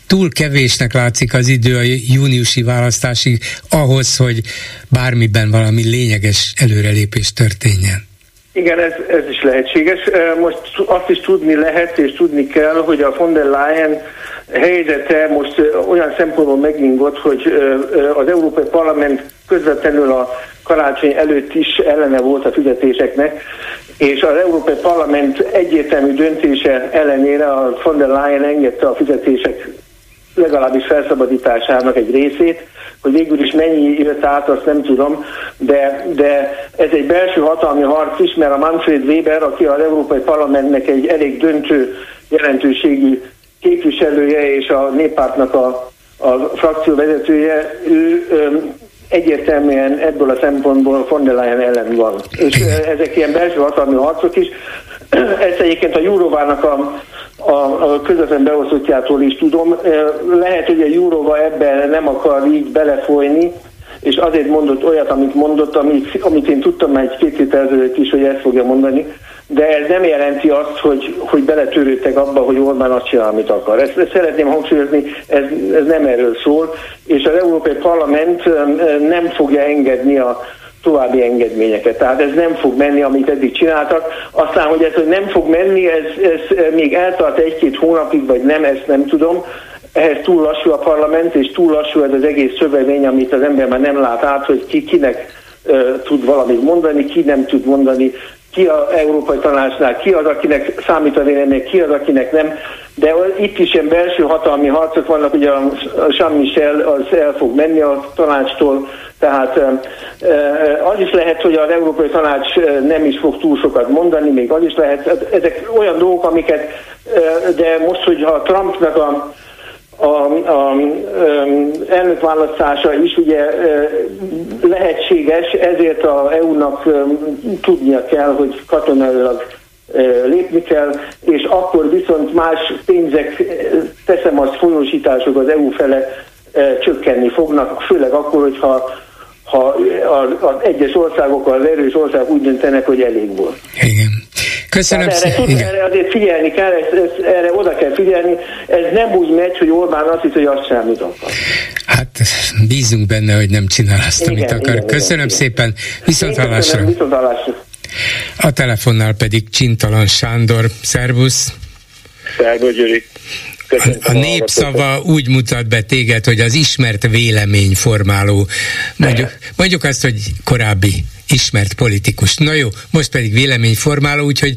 A: túl kevésnek látszik az idő a júniusi választásig ahhoz, hogy bármiben valami lényeges előrelépés történjen.
D: Igen, ez, ez is lehetséges. Most azt is tudni lehet, és tudni kell, hogy a von der Leyen helyzete most olyan szempontból megingott, hogy az Európai Parlament közvetlenül a karácsony előtt is ellene volt a fizetéseknek, és az Európai Parlament egyértelmű döntése ellenére a von der Leyen engedte a fizetések legalábbis felszabadításának egy részét, hogy végül is mennyi jött át, azt nem tudom, de, de ez egy belső hatalmi harc is, mert a Manfred Weber, aki az Európai Parlamentnek egy elég döntő jelentőségű képviselője és a néppártnak a, a frakció vezetője, ő egyértelműen ebből a szempontból von der Leyen ellen van. És ezek ilyen belső hatalmi harcok is. Ezt egyébként a Jurovának a, a, a közvetlen beosztottjától is tudom. Lehet, hogy a Jurova ebben nem akar így belefolyni, és azért mondott olyat, amit mondott, amit, amit én tudtam már egy két héttel ezelőtt is, hogy ezt fogja mondani, de ez nem jelenti azt, hogy, hogy beletörődtek abba, hogy Orbán azt csinál, amit akar. Ezt, ezt szeretném hangsúlyozni, ez, ez nem erről szól, és az Európai Parlament nem fogja engedni a további engedményeket. Tehát ez nem fog menni, amit eddig csináltak. Aztán, hogy ez hogy nem fog menni, ez, ez még eltart egy-két hónapig, vagy nem, ezt nem tudom. Ehhez túl lassú a parlament, és túl lassú ez az egész szövegmény, amit az ember már nem lát át, hogy ki kinek tud valamit mondani, ki nem tud mondani ki az Európai Tanácsnál, ki az, akinek számít a vélemény, ki az, akinek nem. De itt is ilyen belső hatalmi harcok vannak, ugye a Jean Michel az el fog menni a tanácstól, tehát az is lehet, hogy az Európai Tanács nem is fog túl sokat mondani, még az is lehet. Ezek olyan dolgok, amiket, de most, hogyha Trumpnak a a, a, elnökválasztása is ugye lehetséges, ezért a EU-nak tudnia kell, hogy katonailag lépni kell, és akkor viszont más pénzek, teszem azt, folyósítások az EU fele csökkenni fognak, főleg akkor, hogyha ha az egyes országok, az erős országok úgy döntenek, hogy elég volt.
A: Igen. Köszönöm
D: erre, szépen. Erre azért figyelni kell, ezt, ezt, erre oda kell figyelni. Ez nem úgy megy, hogy Orbán azt hisz, hogy azt sem akar.
A: Hát bízunk benne, hogy nem csinál azt, igen, amit akar. Igen, Köszönöm igen, szépen. Viszont hallásra. A telefonnál pedig Csintalan Sándor. Szervusz.
E: Szervusz, Gyuri.
A: a, a népszava úgy mutat be téged, hogy az ismert véleményformáló. Mondjuk, mondjuk azt, hogy korábbi ismert politikus. Na jó, most pedig véleményformáló, úgyhogy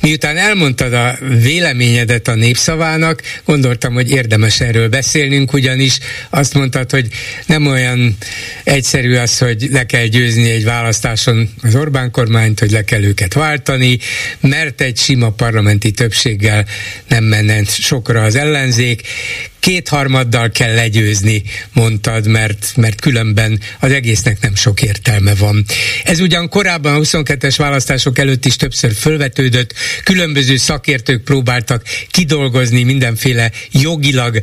A: miután elmondtad a véleményedet a népszavának, gondoltam, hogy érdemes erről beszélnünk, ugyanis azt mondtad, hogy nem olyan egyszerű az, hogy le kell győzni egy választáson az Orbán kormányt, hogy le kell őket váltani, mert egy sima parlamenti többséggel nem menne sokra az ellenzék, kétharmaddal kell legyőzni, mondtad, mert, mert különben az egésznek nem sok értelme van. Ez ugyan korábban a 22-es választások előtt is többször fölvetődött, különböző szakértők próbáltak kidolgozni mindenféle jogilag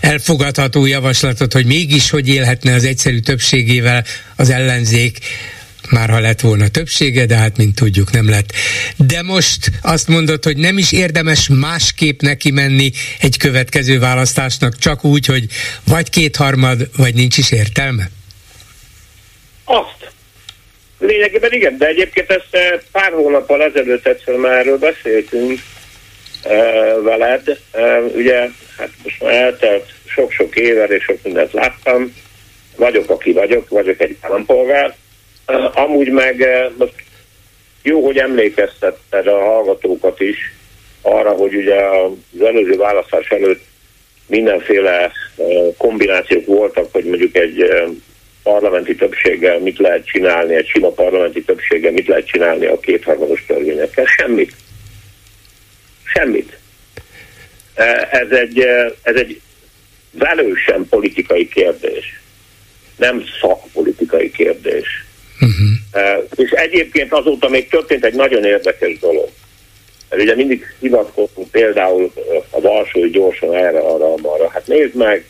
A: elfogadható javaslatot, hogy mégis hogy élhetne az egyszerű többségével az ellenzék már ha lett volna többsége, de hát mint tudjuk nem lett. De most azt mondod, hogy nem is érdemes másképp neki menni egy következő választásnak, csak úgy, hogy vagy kétharmad, vagy nincs is értelme?
E: Azt. Lényegében igen, de egyébként ezt eh, pár hónappal ezelőtt egyszer már erről beszéltünk uh, veled. Uh, ugye, hát most már eltelt sok-sok éve, és sok mindent láttam. Vagyok, aki vagyok, vagyok egy állampolgár, Amúgy meg most jó, hogy emlékeztetted a hallgatókat is arra, hogy ugye az előző választás előtt mindenféle kombinációk voltak, hogy mondjuk egy parlamenti többséggel mit lehet csinálni, egy sima parlamenti többséggel mit lehet csinálni a kétharmados törvényekkel. Semmit. Semmit. Ez egy, ez egy velősen politikai kérdés. Nem szakpolitikai kérdés. Uh-huh. És egyébként azóta még történt egy nagyon érdekes dolog. Mert ugye mindig hivatkozunk például a Varsói gyorsan erre, arra, arra. Hát nézd meg,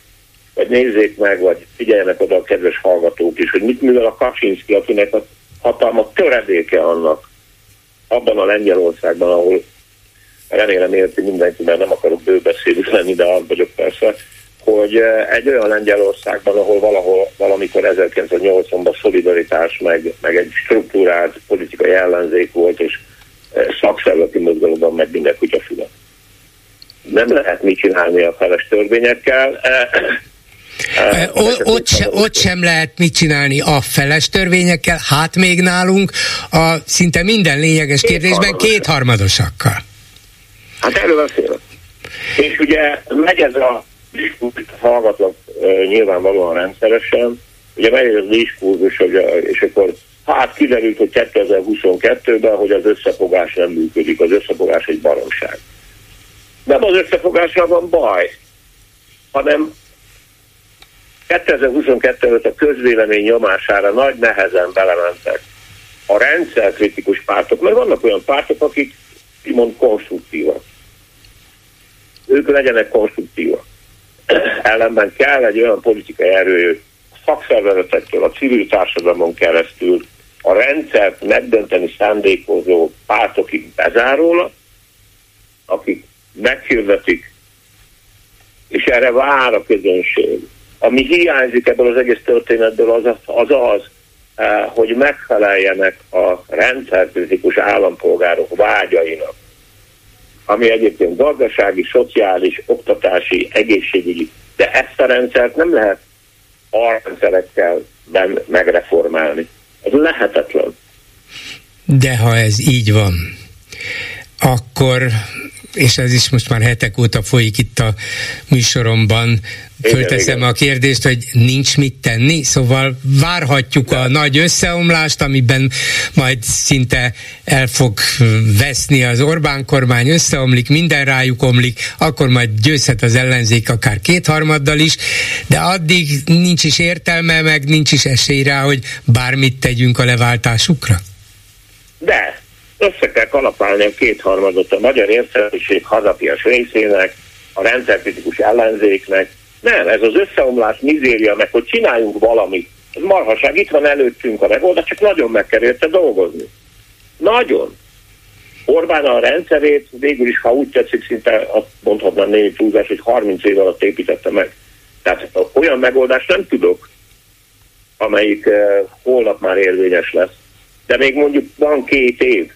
E: vagy nézzék meg, vagy figyeljenek oda a kedves hallgatók is, hogy mit művel a Kaczynszki, akinek a hatalma töredéke annak abban a Lengyelországban, ahol remélem érti mindenki, mert nem akarok bőbeszélő lenni, de az vagyok persze, hogy eh, egy olyan Lengyelországban, ahol valahol valamikor 1980-ban szolidaritás, meg, meg egy struktúrált politikai ellenzék volt, és eh, szakszervezeti mozgalomban meg minden kutyafüle. Nem lehet mit csinálni a feles törvényekkel.
A: Eh, o, ott, se, ott sem lehet mit csinálni a feles törvényekkel, hát még nálunk a szinte minden lényeges kérdésben kétharmadosakkal.
E: Hát erről beszélek. És ugye megy ez a hallgatlak nyilvánvalóan rendszeresen, ugye megy az diskurzus, hogy, és akkor hát kiderült, hogy 2022-ben, hogy az összefogás nem működik, az összefogás egy baromság. nem az összefogással van baj, hanem 2022 előtt a közvélemény nyomására nagy nehezen belementek a rendszerkritikus pártok, mert vannak olyan pártok, akik mond konstruktívak. Ők legyenek konstruktívak. Ellenben kell egy olyan politikai erő szakszervezetektől, a civil társadalmon keresztül a rendszert megdönteni szándékozó pártokig bezárólag, akik meghirdetik, és erre vár a közönség. Ami hiányzik ebből az egész történetből az az, az eh, hogy megfeleljenek a rendszerkritikus állampolgárok vágyainak, ami egyébként gazdasági, szociális, oktatási, egészségügyi, de ezt a rendszert nem lehet rendszerekkel megreformálni. Ez lehetetlen.
A: De ha ez így van, akkor és ez is most már hetek óta folyik itt a műsoromban, fölteszem igen. a kérdést, hogy nincs mit tenni, szóval várhatjuk De. a nagy összeomlást, amiben majd szinte el fog veszni az Orbán kormány, összeomlik, minden rájuk omlik, akkor majd győzhet az ellenzék akár kétharmaddal is, de addig nincs is értelme, meg nincs is esély rá, hogy bármit tegyünk a leváltásukra?
E: De, össze kell kalapálni a kétharmadot a magyar értelmiség hazapias részének, a rendszerkritikus ellenzéknek. Nem, ez az összeomlás mizéria, meg hogy csináljunk valamit. Ez marhaság, itt van előttünk a megoldás, csak nagyon meg kell érte dolgozni. Nagyon. Orbán a rendszerét végül is, ha úgy tetszik, szinte azt mondhatnám némi túlzás, hogy 30 év alatt építette meg. Tehát olyan megoldást nem tudok, amelyik uh, holnap már érvényes lesz. De még mondjuk van két év,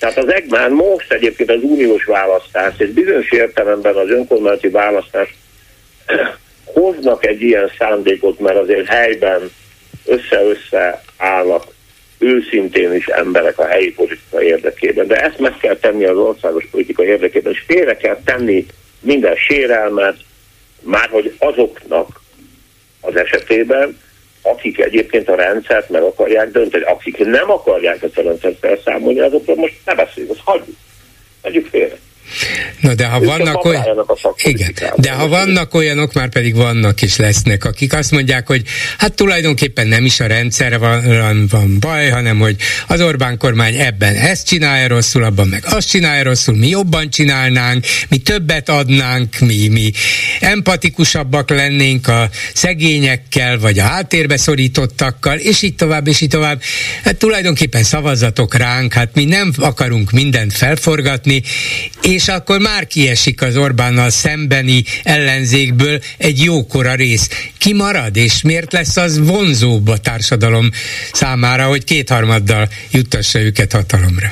E: tehát az EGMÁN most egyébként az uniós választás, és bizonyos értelemben az önkormányzati választás hoznak egy ilyen szándékot, mert azért helyben össze-össze állnak őszintén is emberek a helyi politika érdekében. De ezt meg kell tenni az országos politika érdekében, és félre kell tenni minden sérelmet, már hogy azoknak az esetében, akik egyébként a rendszert meg akarják dönteni, akik nem akarják ezt a rendszert felszámolni, azokról most ne beszéljünk, azt hagyjuk. Hagyjuk félre.
A: Na de ha vannak olyan... Igen, de ha vannak olyanok, már pedig vannak és lesznek, akik azt mondják, hogy hát tulajdonképpen nem is a rendszer van, van baj, hanem hogy az Orbán kormány ebben ezt csinálja rosszul, abban meg azt csinálja rosszul, mi jobban csinálnánk, mi többet adnánk, mi, mi empatikusabbak lennénk a szegényekkel, vagy a háttérbe szorítottakkal, és így tovább, és így tovább. Hát tulajdonképpen szavazatok ránk, hát mi nem akarunk mindent felforgatni, és és akkor már kiesik az Orbánnal szembeni ellenzékből egy jókora rész. Ki marad, és miért lesz az vonzóbb a társadalom számára, hogy kétharmaddal juttassa őket hatalomra?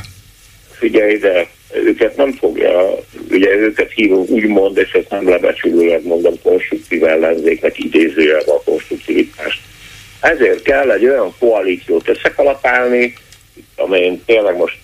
E: Figyelj ide, őket nem fogja, ugye őket hívunk úgymond, és ezt nem lebecsülőleg mondom, konstruktív ellenzéknek idézőjelve a konstruktivitást. Ezért kell egy olyan koalíciót összekalapálni, amelyen tényleg most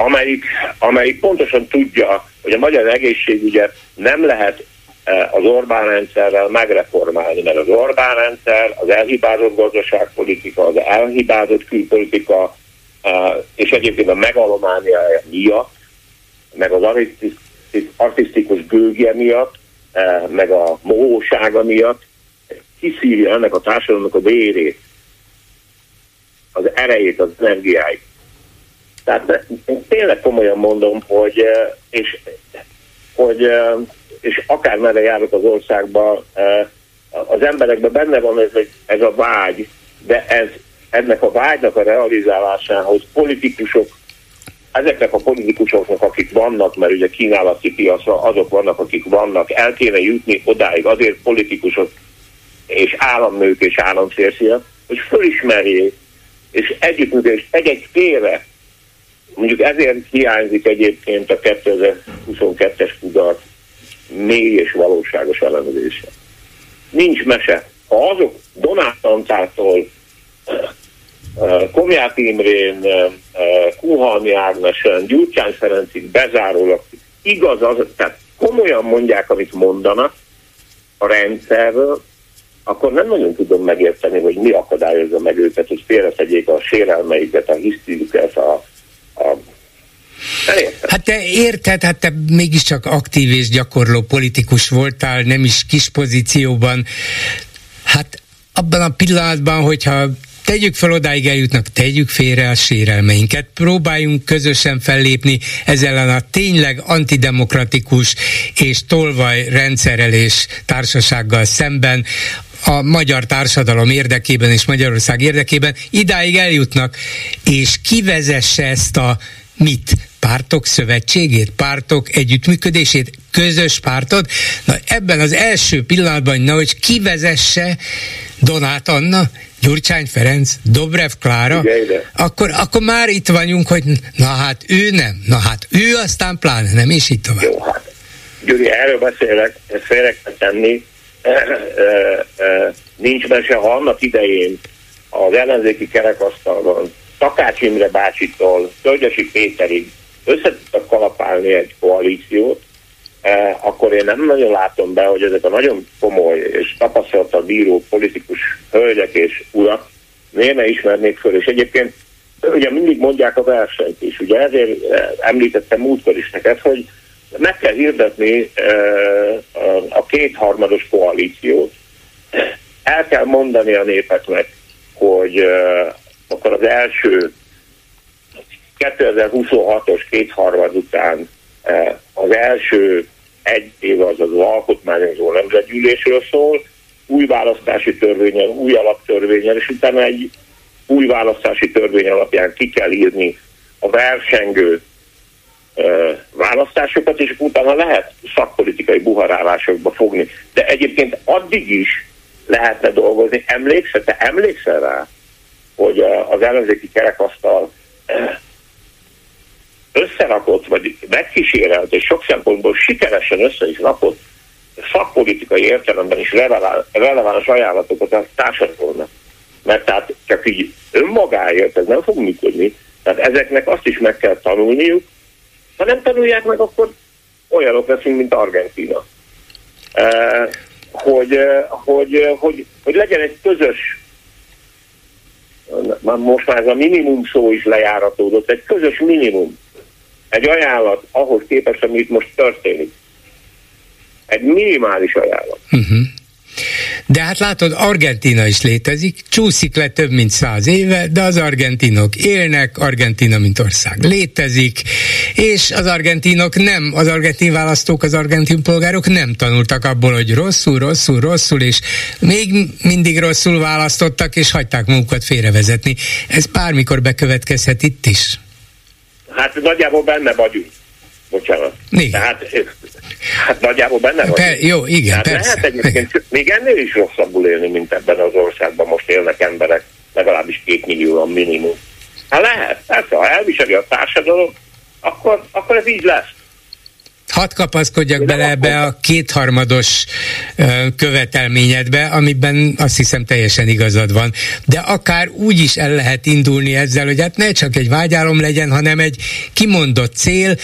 E: amelyik, amelyik pontosan tudja, hogy a magyar egészségügyet nem lehet e, az Orbán rendszerrel megreformálni, mert az Orbán rendszer, az elhibázott gazdaságpolitika, az elhibázott külpolitika, e, és egyébként a megalomániája miatt, meg az artistikus bőgje miatt, e, meg a mohósága miatt kiszírja ennek a társadalomnak a vérét, az erejét, az energiáit. Tehát én tényleg komolyan mondom, hogy, eh, és, hogy, eh, és akár merre járok az országban, eh, az emberekben benne van ez, ez a vágy, de ez, ennek a vágynak a realizálásához politikusok, ezeknek a politikusoknak, akik vannak, mert ugye kínálati piacra azok vannak, akik vannak, el kéne jutni odáig, azért politikusok és államnők és államférfiak, hogy fölismerjék, és együttműködés egy-egy félre Mondjuk ezért hiányzik egyébként a 2022-es kudarc mély és valóságos elemzése. Nincs mese. Ha azok Donát Antától, Komját Imrén, Kuhalmi Ágnesen, Gyurcsány Ferencig bezárólag igaz az, tehát komolyan mondják, amit mondanak a rendszerről, akkor nem nagyon tudom megérteni, hogy mi akadályozza meg őket, hogy félretegyék a sérelmeiket, a hisztűjüket, a,
A: Hát te érted, hát te mégiscsak aktív és gyakorló politikus voltál, nem is kis pozícióban. Hát abban a pillanatban, hogyha tegyük fel odáig eljutnak, tegyük félre a sérelmeinket, próbáljunk közösen fellépni ezzel a tényleg antidemokratikus és tolvaj rendszerrel és társasággal szemben, a magyar társadalom érdekében és Magyarország érdekében idáig eljutnak, és kivezesse ezt a mit? Pártok szövetségét, pártok együttműködését, közös pártot? Na ebben az első pillanatban, na, hogy kivezesse Donát Anna, Gyurcsány Ferenc, Dobrev Klára, akkor, akkor már itt vagyunk, hogy na hát ő nem, na hát ő aztán pláne nem, és így tovább. Jó, hát.
E: Gyuri, erről beszélek, ezt félre kell tenni, nincs mese, ha annak idején az ellenzéki kerekasztalon Takács Imre bácsitól Tölgyesi Péterig össze tudtak kalapálni egy koalíciót, eh, akkor én nem nagyon látom be, hogy ezek a nagyon komoly és tapasztalta bíró politikus hölgyek és urak miért ne ismernék föl, és egyébként ugye mindig mondják a versenyt is, ugye? Ezért eh, említettem múltkor is neked, hogy meg kell hirdetni a kétharmados koalíciót, el kell mondani a népeknek, hogy akkor az első 2026-os kétharmad után az első egy év az az alkotmányozó nemzetgyűlésről szól, új választási törvényen, új alaptörvényen, és utána egy új választási törvény alapján ki kell írni a versengő eh, választásokat, és utána lehet szakpolitikai buharálásokba fogni. De egyébként addig is lehetne dolgozni. Emlékszel, te emlékszel rá, hogy az ellenzéki kerekasztal összerakott, vagy megkísérelt, és sok szempontból sikeresen össze is rakott szakpolitikai értelemben is releváns ajánlatokat a társadalomnak. Mert tehát csak így önmagáért ez nem fog működni, tehát ezeknek azt is meg kell tanulniuk, ha nem tanulják meg, akkor olyanok leszünk, mint Argentina. Eh, hogy, hogy, hogy, hogy legyen egy közös most már ez a minimum szó is lejáratódott, egy közös minimum, egy ajánlat ahhoz képest, ami itt most történik. Egy minimális ajánlat. Uh-huh.
A: De hát látod, Argentina is létezik, csúszik le több mint száz éve, de az argentinok élnek, Argentina mint ország létezik, és az argentinok nem, az argentin választók, az argentin polgárok nem tanultak abból, hogy rosszul, rosszul, rosszul, és még mindig rosszul választottak, és hagyták magukat félrevezetni. Ez bármikor bekövetkezhet itt is.
E: Hát nagyjából benne vagyunk. Bocsánat. Igen. Tehát Hát nagyjából benne vagy.
A: Per, jó, igen, hát persze.
E: Lehet egyébként igen. még ennél is rosszabbul élni, mint ebben az országban most élnek emberek, legalábbis két millió a minimum. Hát lehet, persze, ha elviseli a társadalom, akkor, akkor ez így lesz.
A: Hadd kapaszkodjak bele ebbe a kétharmados követelményedbe, amiben azt hiszem teljesen igazad van. De akár úgy is el lehet indulni ezzel, hogy hát ne csak egy vágyálom legyen, hanem egy kimondott cél,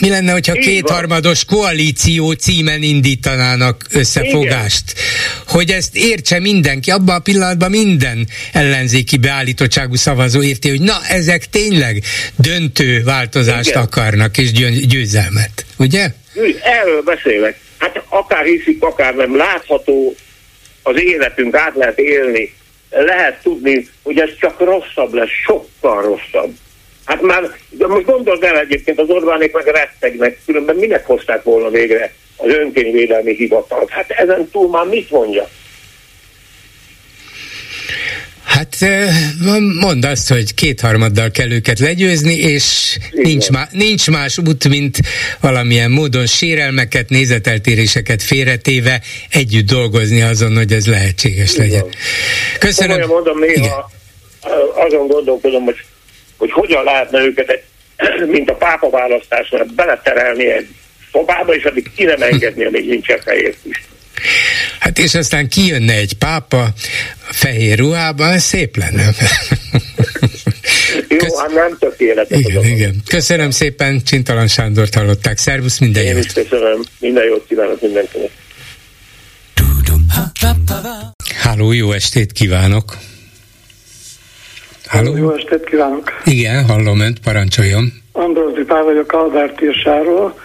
A: mi lenne, hogyha kétharmados koalíció címen indítanának összefogást? Igen. Hogy ezt értse mindenki, abban a pillanatban minden ellenzéki beállítottságú szavazó érti, hogy na, ezek tényleg döntő változást Igen. akarnak, és győzelmet, ugye?
E: Erről beszélek. Hát akár hiszik, akár nem látható az életünk, át lehet élni, lehet tudni, hogy ez csak rosszabb lesz, sokkal rosszabb. Hát már, de most gondold el egyébként, az Orbánék meg rettegnek, különben minek hozták volna végre az önkényvédelmi hivatalt? Hát ezen túl már mit mondja?
A: Hát mondd azt, hogy kétharmaddal kell őket legyőzni, és nincs, má, nincs más út, mint valamilyen módon sérelmeket, nézeteltéréseket félretéve együtt dolgozni azon, hogy ez lehetséges legyen.
E: Köszönöm. Komolyan mondom, néha Igen. azon gondolkodom, hogy hogy hogyan lehetne őket, mint a pápa választásnál beleterelni egy szobába, és addig ki nem engedni, amíg nincsen fehér füst.
A: Hát és aztán kijönne egy pápa fehér ruhában, szép lenne.
E: Jó, Kösz... hát nem tökéletes.
A: Igen, igen. Köszönöm szépen, Csintalan Sándort hallották. Szervusz, minden Én jót.
E: köszönöm, minden jót kívánok mindenkinek.
A: Háló, jó estét kívánok!
F: Halló? Jó estét kívánok!
A: Igen, hallom önt, parancsoljon.
F: Ambrózi Pál vagyok Albert írsáról.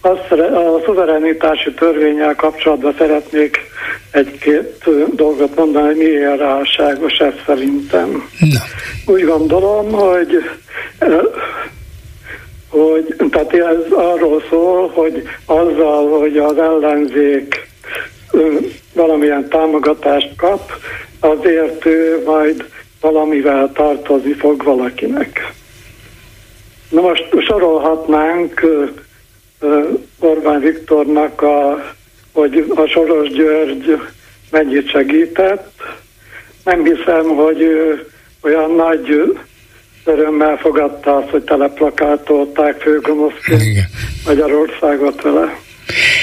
F: Azt, a szuverenitási törvényel kapcsolatban szeretnék egy-két dolgot mondani, hogy miért ráságos ez szerintem. Na. Úgy gondolom, hogy hogy tehát ez arról szól, hogy azzal, hogy az ellenzék valamilyen támogatást kap, azért ő majd valamivel tartozni fog valakinek. Na most sorolhatnánk Orbán Viktornak, a, hogy a Soros György mennyit segített. Nem hiszem, hogy ő olyan nagy örömmel fogadta azt, hogy teleplakátolták főgonoszként Magyarországot vele.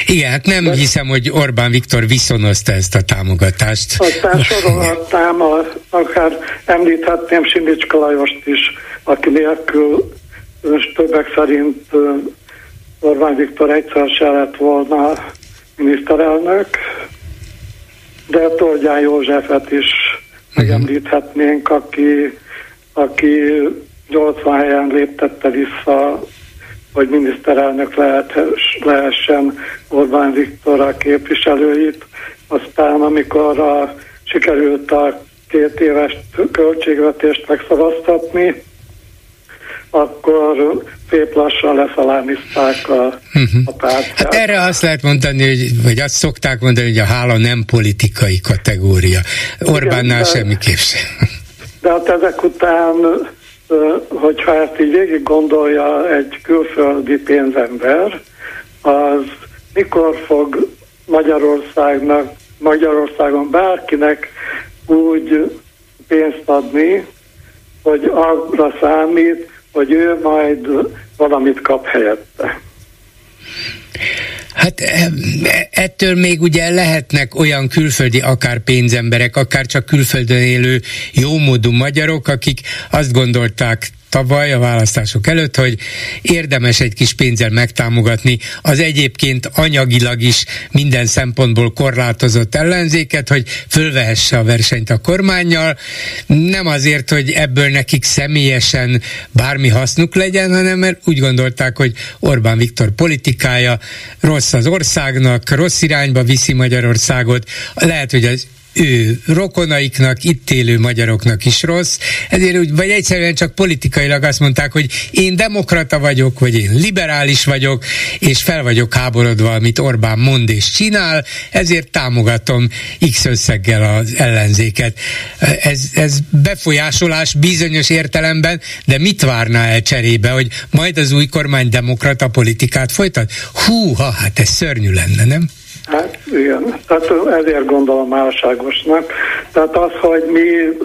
A: Igen, hát nem De... hiszem, hogy Orbán Viktor viszonozta ezt a támogatást.
F: Aztán sorolhatnám, a, akár említhetném Simicska Lajost is, aki nélkül többek szerint Orbán Viktor egyszer se lett volna miniszterelnök, de Tordján Józsefet is megemlíthetnénk, aki, aki 80 helyen léptette vissza, hogy miniszterelnök lehet, lehessen Orbán Viktor a képviselőit. Aztán, amikor a, sikerült a két éves költségvetést megszavaztatni, akkor szép lassan leszalámizták a, uh-huh. a pártját.
A: Hát erre azt lehet mondani, hogy, vagy azt szokták mondani, hogy a hála nem politikai kategória. Orbánnál Igen, semmiképp sem.
F: De hát ezek után, hogyha ezt így végig gondolja egy külföldi pénzember, az mikor fog Magyarországnak, Magyarországon bárkinek úgy pénzt adni, hogy arra számít, hogy ő majd valamit kap helyette.
A: Hát e, ettől még ugye lehetnek olyan külföldi, akár pénzemberek, akár csak külföldön élő jómódú magyarok, akik azt gondolták tavaly a választások előtt, hogy érdemes egy kis pénzzel megtámogatni az egyébként anyagilag is minden szempontból korlátozott ellenzéket, hogy fölvehesse a versenyt a kormányjal. Nem azért, hogy ebből nekik személyesen bármi hasznuk legyen, hanem mert úgy gondolták, hogy Orbán Viktor politikája rossz az országnak, rossz irányba viszi Magyarországot. Lehet, hogy az ő rokonaiknak, itt élő magyaroknak is rossz, ezért úgy, vagy egyszerűen csak politikailag azt mondták, hogy én demokrata vagyok, vagy én liberális vagyok, és fel vagyok háborodva, amit Orbán mond és csinál, ezért támogatom X összeggel az ellenzéket. Ez, ez befolyásolás bizonyos értelemben, de mit várná el cserébe, hogy majd az új kormány demokrata politikát folytat? Hú, ha, hát ez szörnyű lenne, nem?
F: Hát igen, tehát ezért gondolom álságosnak. Tehát az, hogy mi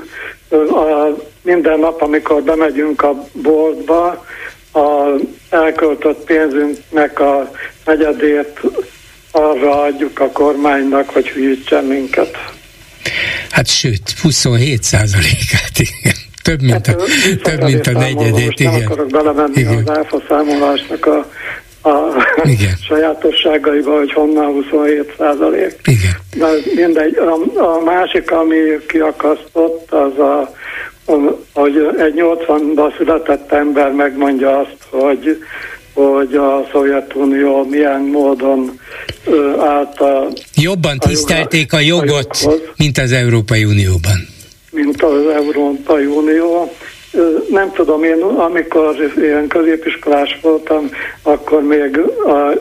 F: a, minden nap, amikor bemegyünk a boltba, a elköltött pénzünknek a negyedét arra adjuk a kormánynak, hogy hűítsen minket.
A: Hát sőt, 27 százalékát, igen. Több, mint a, hát, több, mint a negyedét, igen. Nem
F: akarok belemenni igen. az áfa számolásnak a a Igen. sajátosságaiba, hogy honnan 27 százalék. De mindegy. A, a másik, ami kiakasztott, az a, hogy egy 80-ban született ember megmondja azt, hogy hogy a Szovjetunió milyen módon állt a...
A: Jobban tisztelték a, jogot, a joghoz, mint az Európai Unióban.
F: Mint az Európai Unió nem tudom, én amikor ilyen középiskolás voltam, akkor még a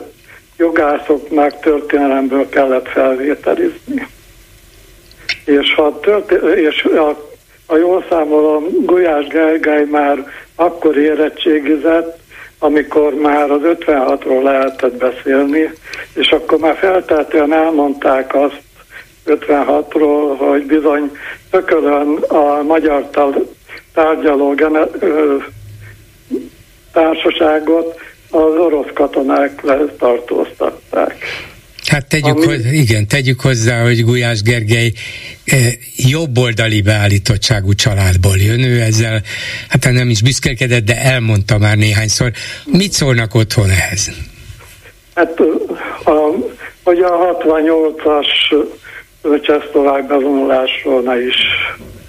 F: jogászoknak történelemből kellett felvételizni. És, ha történ- és a, a jól számolom, Gulyás Gergely már akkor érettségizett, amikor már az 56-ról lehetett beszélni, és akkor már felteltően elmondták azt 56-ról, hogy bizony tökölön a magyar tárgyaló társaságot az orosz katonák tartóztatták.
A: Hát tegyük, Ami... hozzá, igen, tegyük hozzá, hogy Gulyás Gergely eh, jobboldali beállítottságú családból jön. Ő ezzel, hát nem is büszkelkedett, de elmondta már néhányszor. Mit szólnak otthon ehhez?
F: Hát, a, hogy a 68-as csehszlovák bevonulásról ne is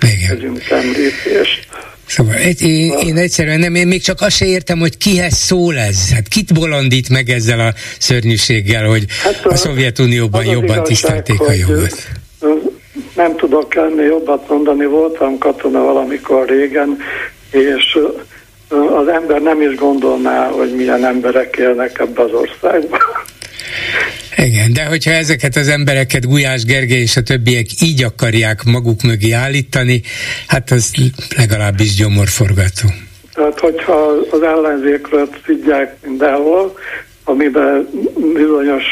F: Igen. tegyünk említést.
A: Szóval én, én egyszerűen nem, én még csak azt se értem, hogy kihez szól ez. Hát kit bolondít meg ezzel a szörnyűséggel, hogy hát a, Szovjetunióban jobban igazság, tisztelték a jogot.
F: Nem tudok ennél jobbat mondani, voltam katona valamikor régen, és az ember nem is gondolná, hogy milyen emberek élnek ebbe az országban.
A: Igen, de hogyha ezeket az embereket Gulyás Gergely és a többiek így akarják maguk mögé állítani, hát az legalábbis gyomorforgató.
F: Tehát, hogyha az ellenzékről tudják mindenhol, amiben bizonyos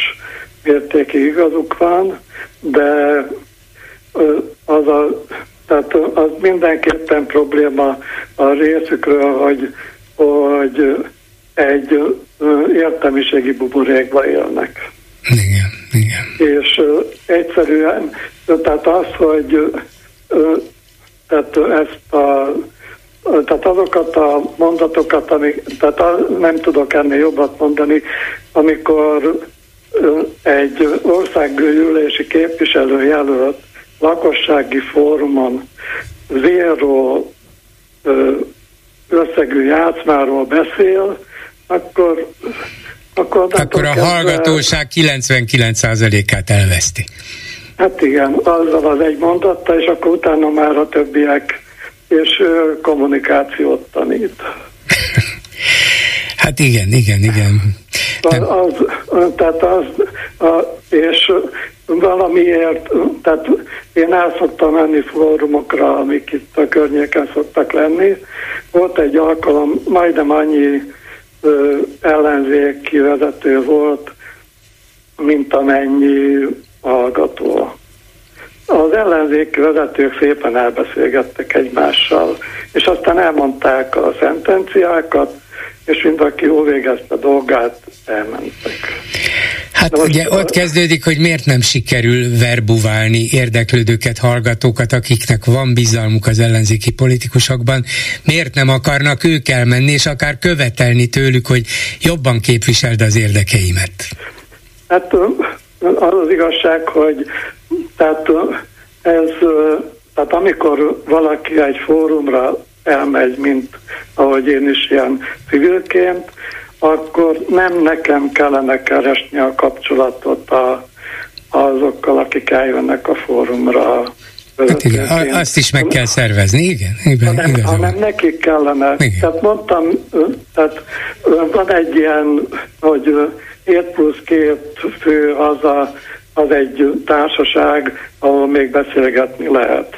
F: mértékig igazuk van, de az, a, tehát az mindenképpen probléma a részükről, hogy, hogy egy értelmiségi buborékba élnek.
A: Igen, igen.
F: És egyszerűen, tehát az, hogy tehát ezt a tehát azokat a mondatokat, amik, tehát a, nem tudok ennél jobbat mondani, amikor egy országgyűlési képviselőjelölt lakossági fórumon zéró összegű játszmáról beszél, akkor
A: akkor, akkor a hallgatóság 99%-át elveszti.
F: Hát igen, azzal az egy mondatta, és akkor utána már a többiek és kommunikációt tanít.
A: hát igen, igen, igen.
F: Az, az, tehát az, a, és valamiért, tehát én el szoktam menni fórumokra, amik itt a környéken szoktak lenni. Volt egy alkalom, majdnem annyi ellenzéki vezető volt, mint amennyi hallgató. Az ellenzéki vezetők szépen elbeszélgettek egymással, és aztán elmondták a szentenciákat, és mind aki jól végezte dolgát, elmentek.
A: Hát most ugye ott kezdődik, hogy miért nem sikerül verbuválni érdeklődőket, hallgatókat, akiknek van bizalmuk az ellenzéki politikusokban, miért nem akarnak ők elmenni, és akár követelni tőlük, hogy jobban képviseld az érdekeimet?
F: Hát az az igazság, hogy tehát ez, tehát amikor valaki egy fórumra elmegy, mint ahogy én is ilyen civilként, akkor nem nekem kellene keresni a kapcsolatot a, azokkal, akik eljönnek a fórumra.
A: Hát igen, azt is meg kell szervezni, igen. igen
F: hanem, hanem nekik kellene. Igen. Tehát mondtam, tehát van egy ilyen, hogy 7 plusz két fő az, a, az egy társaság, ahol még beszélgetni lehet.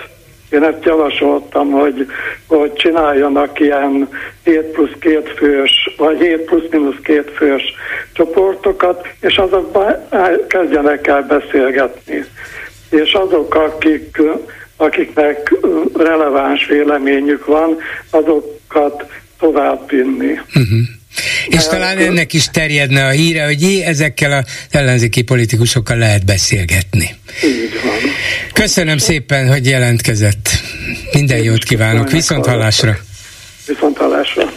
F: Én ezt javasoltam, hogy, hogy csináljanak ilyen 7 plusz 2 fős, vagy 7 plusz mínusz 2 fős csoportokat, és azokban kezdjenek el beszélgetni. És azok, akik, akiknek releváns véleményük van, azokat továbbvinni. Uh-huh.
A: És talán ennek is terjedne a híre, hogy jé, ezekkel az ellenzéki politikusokkal lehet beszélgetni.
F: Így van.
A: Köszönöm szépen, hogy jelentkezett. Minden jót kívánok. Viszont hallásra.
F: Viszont hallásra.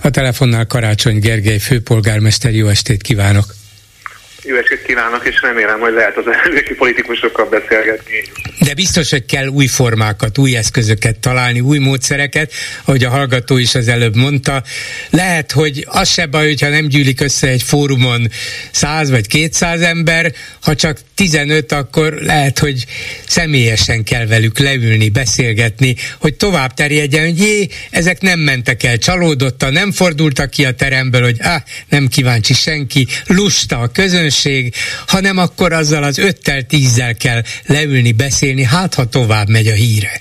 A: A telefonnál Karácsony Gergely főpolgármester, jó estét kívánok!
G: Jó estét kívánok, és remélem, hogy lehet az ellenzéki politikusokkal beszélgetni.
A: De biztos, hogy kell új formákat, új eszközöket találni, új módszereket, ahogy a hallgató is az előbb mondta. Lehet, hogy az se baj, hogyha nem gyűlik össze egy fórumon 100 vagy 200 ember, ha csak 15, akkor lehet, hogy személyesen kell velük leülni, beszélgetni, hogy tovább terjedjen, hogy jé, ezek nem mentek el csalódottan, nem fordultak ki a teremből, hogy ah, nem kíváncsi senki, lusta a közön közönség, hanem akkor azzal az öttel, tízzel kell leülni, beszélni, hát ha tovább megy a híre.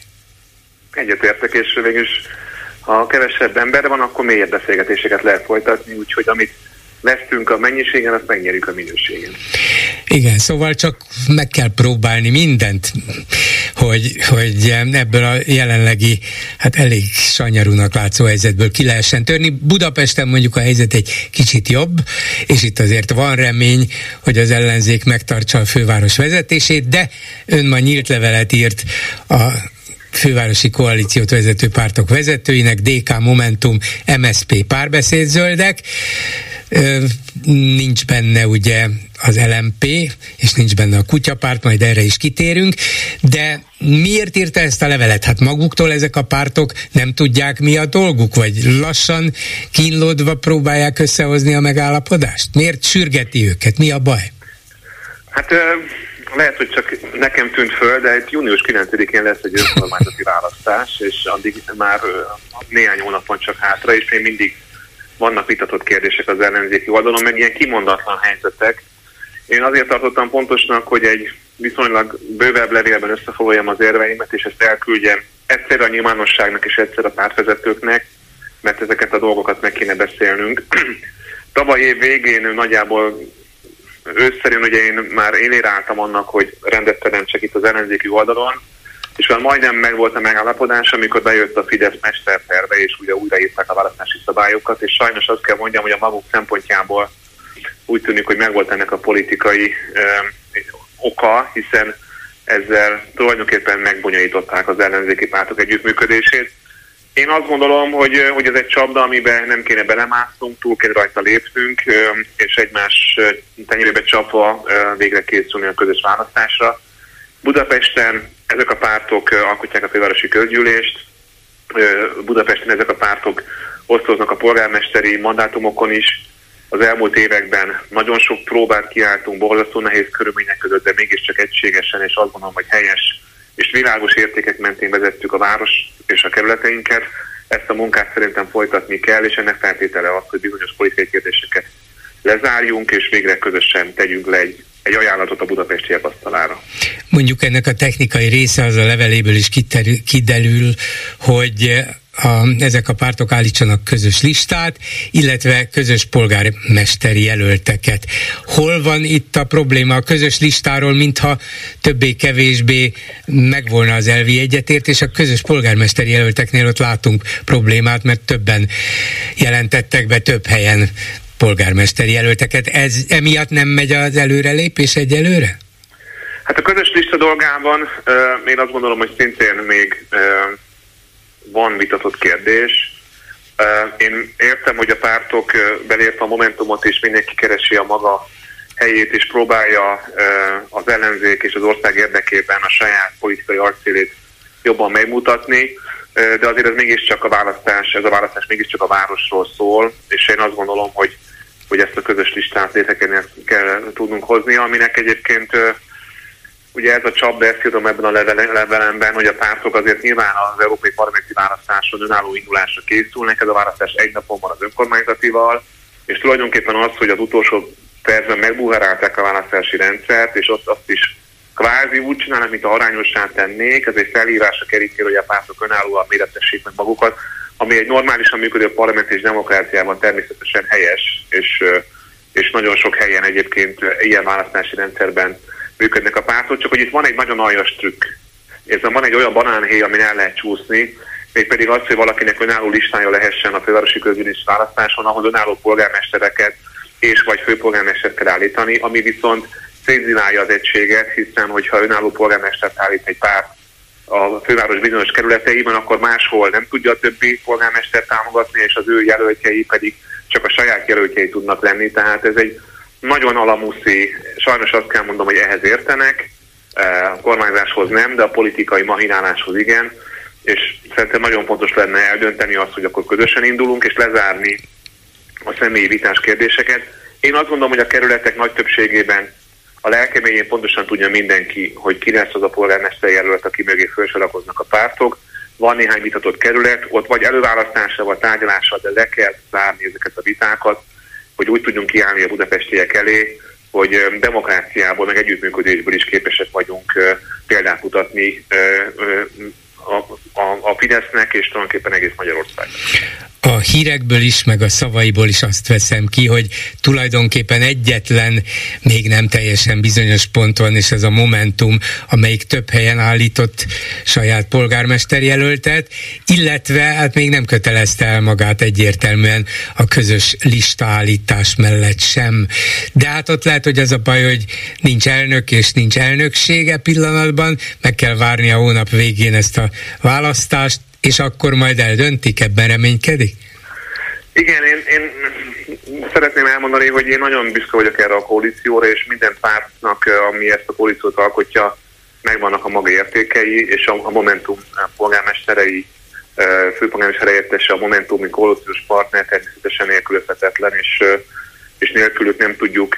G: Egyetértek, és végül is ha kevesebb ember van, akkor mélyebb beszélgetéseket lehet folytatni, úgyhogy amit vesztünk a mennyiségen, azt megnyerjük a minőségen.
A: Igen, szóval csak meg kell próbálni mindent, hogy, hogy ebből a jelenlegi, hát elég sanyarúnak látszó helyzetből ki lehessen törni. Budapesten mondjuk a helyzet egy kicsit jobb, és itt azért van remény, hogy az ellenzék megtartsa a főváros vezetését, de ön ma nyílt levelet írt a fővárosi koalíciót vezető pártok vezetőinek, DK, Momentum, MSP, párbeszéd zöldek nincs benne ugye az LMP, és nincs benne a kutyapárt, majd erre is kitérünk, de miért írta ezt a levelet? Hát maguktól ezek a pártok nem tudják mi a dolguk, vagy lassan kínlódva próbálják összehozni a megállapodást? Miért sürgeti őket? Mi a baj?
G: Hát lehet, hogy csak nekem tűnt föl, de itt június 9-én lesz egy önkormányzati választás, és addig már néhány hónap van csak hátra, és még mindig vannak vitatott kérdések az ellenzéki oldalon, meg ilyen kimondatlan helyzetek. Én azért tartottam pontosnak, hogy egy viszonylag bővebb levélben összefoglaljam az érveimet, és ezt elküldjem egyszer a nyilvánosságnak és egyszer a pártvezetőknek, mert ezeket a dolgokat meg kéne beszélnünk. Tavaly év végén nagyjából őszerűen ugye én már éléráltam annak, hogy rendet teremtsek itt az ellenzéki oldalon, és már majdnem meg volt a megállapodás, amikor bejött a Fidesz mesterterve, és ugye újraírták a választási szabályokat, és sajnos azt kell mondjam, hogy a maguk szempontjából úgy tűnik, hogy megvolt ennek a politikai ö, oka, hiszen ezzel tulajdonképpen megbonyolították az ellenzéki pártok együttműködését. Én azt gondolom, hogy, hogy ez egy csapda, amiben nem kéne belemásznunk, túl kell rajta lépnünk, és egymás tenyérébe csapva végre készülni a közös választásra. Budapesten ezek a pártok alkotják a fővárosi közgyűlést, Budapesten ezek a pártok osztoznak a polgármesteri mandátumokon is. Az elmúlt években nagyon sok próbát kiálltunk, borzasztó nehéz körülmények között, de mégiscsak egységesen, és azt gondolom, hogy helyes és világos értékek mentén vezettük a város és a kerületeinket. Ezt a munkát szerintem folytatni kell, és ennek feltétele az, hogy bizonyos politikai kérdéseket lezárjunk, és végre közösen tegyünk le egy, egy ajánlatot a budapestiek asztalára.
A: Mondjuk ennek a technikai része az a leveléből is kiderül, hogy a, ezek a pártok állítsanak közös listát, illetve közös polgármesteri jelölteket. Hol van itt a probléma a közös listáról, mintha többé-kevésbé megvolna az elvi egyetért, és a közös polgármesteri jelölteknél ott látunk problémát, mert többen jelentettek be több helyen polgármesteri jelölteket. Ez emiatt nem megy az előrelépés egyelőre?
G: Hát a közös lista dolgában uh, én azt gondolom, hogy szintén még uh, van vitatott kérdés. Én értem, hogy a pártok belért a Momentumot, és mindenki keresi a maga helyét, és próbálja az ellenzék és az ország érdekében a saját politikai arcélét jobban megmutatni, de azért ez mégiscsak a választás, ez a választás mégiscsak a városról szól, és én azt gondolom, hogy, hogy ezt a közös listát létre kell, tudnunk hozni, aminek egyébként Ugye ez a csapda, ezt tudom ebben a levelemben, hogy a pártok azért nyilván az európai parlamenti választáson önálló indulásra készülnek, ez a választás egy napon van az önkormányzatival, és tulajdonképpen az, hogy az utolsó percben megbuherálták a választási rendszert, és ott azt is kvázi úgy csinálnak, mint a arányossá tennék, ez egy felírásra kerítél, hogy a pártok önállóan méretessék meg magukat, ami egy normálisan működő parlament és demokráciában természetesen helyes, és, és nagyon sok helyen egyébként ilyen választási rendszerben működnek a pártok, csak hogy itt van egy nagyon aljas trükk. Ez van egy olyan banánhéj, amin el lehet csúszni, mégpedig az, hogy valakinek önálló listája lehessen a fővárosi közgyűlés választáson, ahhoz önálló polgármestereket és vagy főpolgármestert kell állítani, ami viszont szétzilálja az egységet, hiszen hogyha önálló polgármestert állít egy párt a főváros bizonyos kerületeiben, akkor máshol nem tudja a többi polgármester támogatni, és az ő jelöltjei pedig csak a saját jelöltjei tudnak lenni. Tehát ez egy nagyon alamuszi, sajnos azt kell mondom, hogy ehhez értenek, e, a kormányzáshoz nem, de a politikai mahináláshoz igen, és szerintem nagyon fontos lenne eldönteni azt, hogy akkor közösen indulunk, és lezárni a személyi vitás kérdéseket. Én azt gondolom, hogy a kerületek nagy többségében a lelkeméjén pontosan tudja mindenki, hogy ki lesz az a polgármester jelölt, aki mögé felsorakoznak a pártok. Van néhány vitatott kerület, ott vagy előválasztásra, vagy tárgyalásra, de le kell zárni ezeket a vitákat, hogy úgy tudjunk kiállni a budapestiek elé, hogy demokráciából, meg együttműködésből is képesek vagyunk példát mutatni a, a, a Fidesznek és tulajdonképpen egész Magyarországnak
A: a hírekből is, meg a szavaiból is azt veszem ki, hogy tulajdonképpen egyetlen, még nem teljesen bizonyos pont van, és ez a Momentum, amelyik több helyen állított saját polgármester jelöltet, illetve hát még nem kötelezte el magát egyértelműen a közös listaállítás mellett sem. De hát ott lehet, hogy az a baj, hogy nincs elnök és nincs elnöksége pillanatban, meg kell várni a hónap végén ezt a választást, és akkor majd eldöntik, ebben reménykedik?
G: Igen, én, én szeretném elmondani, hogy én nagyon büszke vagyok erre a koalícióra, és minden pártnak, ami ezt a koalíciót alkotja, megvannak a maga értékei, és a, a Momentum polgármesterei, főpolgármester helyettese, a Momentumi koalíciós partner természetesen nélkülözhetetlen, és, és nélkülük nem tudjuk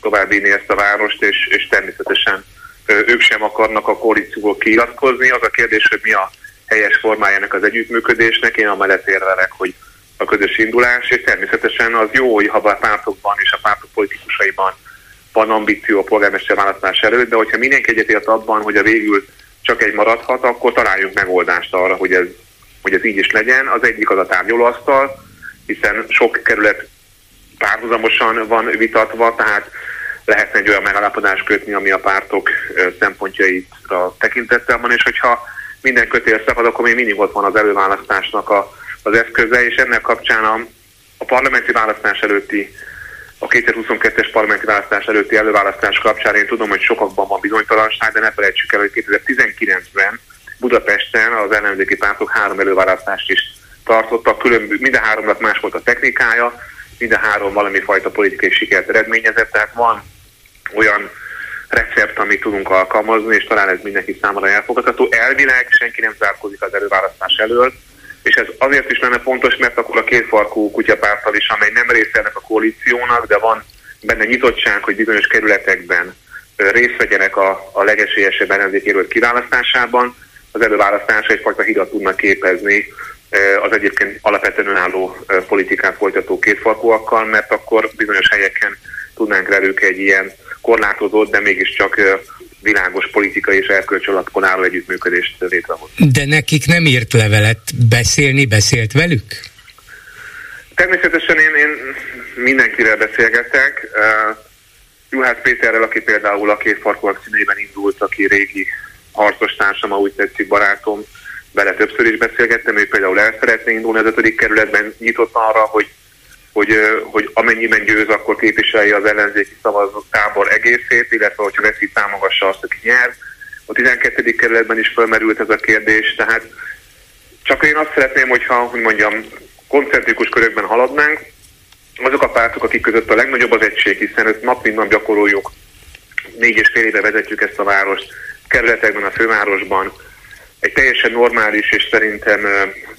G: továbbvinni ezt a várost, és, és természetesen ők sem akarnak a koalícióból kiiratkozni. Az a kérdés, hogy mi a helyes formájának az együttműködésnek. Én amellett érvelek, hogy a közös indulás, és természetesen az jó, hogy ha a pártokban és a pártok politikusaiban van ambíció a polgármester választás előtt, de hogyha mindenki egyetért abban, hogy a végül csak egy maradhat, akkor találjunk megoldást arra, hogy ez, hogy ez így is legyen. Az egyik az a tárgyalóasztal, hiszen sok kerület párhuzamosan van vitatva, tehát lehetne egy olyan megállapodást kötni, ami a pártok szempontjaitra tekintettel van, és hogyha minden kötél szakad, akkor még mindig ott van az előválasztásnak a, az eszköze, és ennek kapcsán a, a parlamenti választás előtti a 2022-es parlamenti választás előtti előválasztás kapcsán én tudom, hogy sokakban van bizonytalanság, de ne felejtsük el, hogy 2019-ben Budapesten az ellenzéki pártok három előválasztást is tartottak, különböző, minden háromnak más volt a technikája, minden három valami fajta politikai sikert eredményezett, tehát van olyan recept, amit tudunk alkalmazni, és talán ez mindenki számára elfogadható. Elvileg senki nem zárkozik az előválasztás elől, és ez azért is lenne fontos, mert akkor a kétfarkú kutyapártal is, amely nem része ennek a koalíciónak, de van benne nyitottság, hogy bizonyos kerületekben részt vegyenek a, a legesélyesebb ellenzékéről kiválasztásában, az előválasztása egyfajta hidat tudnak képezni az egyébként alapvetően önálló politikát folytató kétfarkúakkal, mert akkor bizonyos helyeken tudnánk velük egy ilyen korlátozott, de mégiscsak világos politikai és erkölcs alapon álló együttműködést létrehozni.
A: De nekik nem írt levelet beszélni, beszélt velük?
G: Természetesen én, én mindenkivel beszélgetek. Uh, Juhász Péterrel, aki például a két farkol színeiben indult, aki régi harcos társam, úgy tetszik barátom, vele többször is beszélgettem, ő például el szeretné indulni az ötödik kerületben, nyitott arra, hogy hogy, hogy amennyiben győz, akkor képviselje az ellenzéki szavazó tábor egészét, illetve hogyha veszi, támogassa azt, aki nyer. A 12. kerületben is felmerült ez a kérdés, tehát csak én azt szeretném, hogyha, hogy mondjam, koncentrikus körökben haladnánk, azok a pártok, akik között a legnagyobb az egység, hiszen ezt nap mint nap gyakoroljuk, négy és fél éve vezetjük ezt a várost, kerületekben, a fővárosban, egy teljesen normális és szerintem,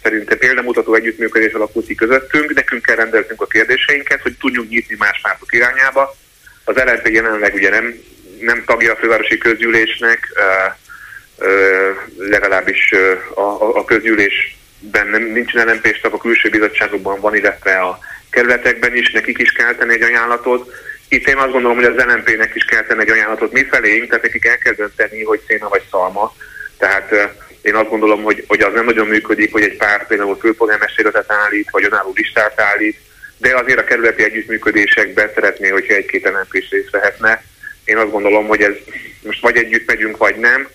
G: szerintem példamutató együttműködés alakult ki közöttünk. Nekünk kell rendelnünk a kérdéseinket, hogy tudjunk nyitni más pártok irányába. Az LNP jelenleg ugye nem, nem tagja a fővárosi közgyűlésnek, legalábbis a, a, a közgyűlésben nem, nincsen lnp tag, a külső bizottságokban van, illetve a kerületekben is, nekik is kell tenni egy ajánlatot. Itt én azt gondolom, hogy az LNP-nek is kell tenni egy ajánlatot mi felénk, tehát nekik el kell dönteni, hogy széna vagy szalma. Tehát én azt gondolom, hogy, hogy az nem nagyon működik, hogy egy párt például főpolgármesterületet állít, vagy önálló listát állít, de azért a kerületi együttműködésekben szeretné, hogyha egy-két LNP is részt vehetne. Én azt gondolom, hogy ez most vagy együtt megyünk, vagy nem,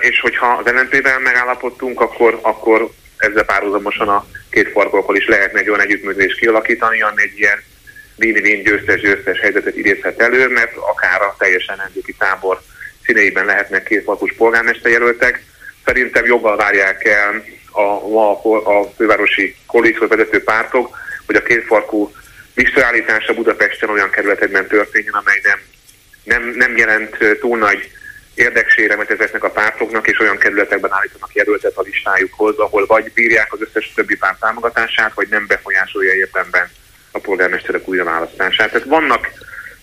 G: és hogyha az LNP-vel megállapodtunk, akkor, akkor ezzel párhuzamosan a két farkolkal is lehetne egy olyan együttműködést kialakítani, ami egy ilyen win-win győztes-győztes helyzetet idézhet elő, mert akár a teljesen ellenzéki tábor színeiben lehetnek két farkus jelöltek, szerintem jobban várják el a, a, a fővárosi koalíció vezető pártok, hogy a kétfarkú visszaállítása Budapesten olyan kerületekben történjen, amely nem, nem, nem jelent túl nagy érdekséremet ezeknek a pártoknak, és olyan kerületekben állítanak jelöltet a listájukhoz, ahol vagy bírják az összes többi párt támogatását, vagy nem befolyásolja értemben a polgármesterek újraválasztását. Tehát vannak,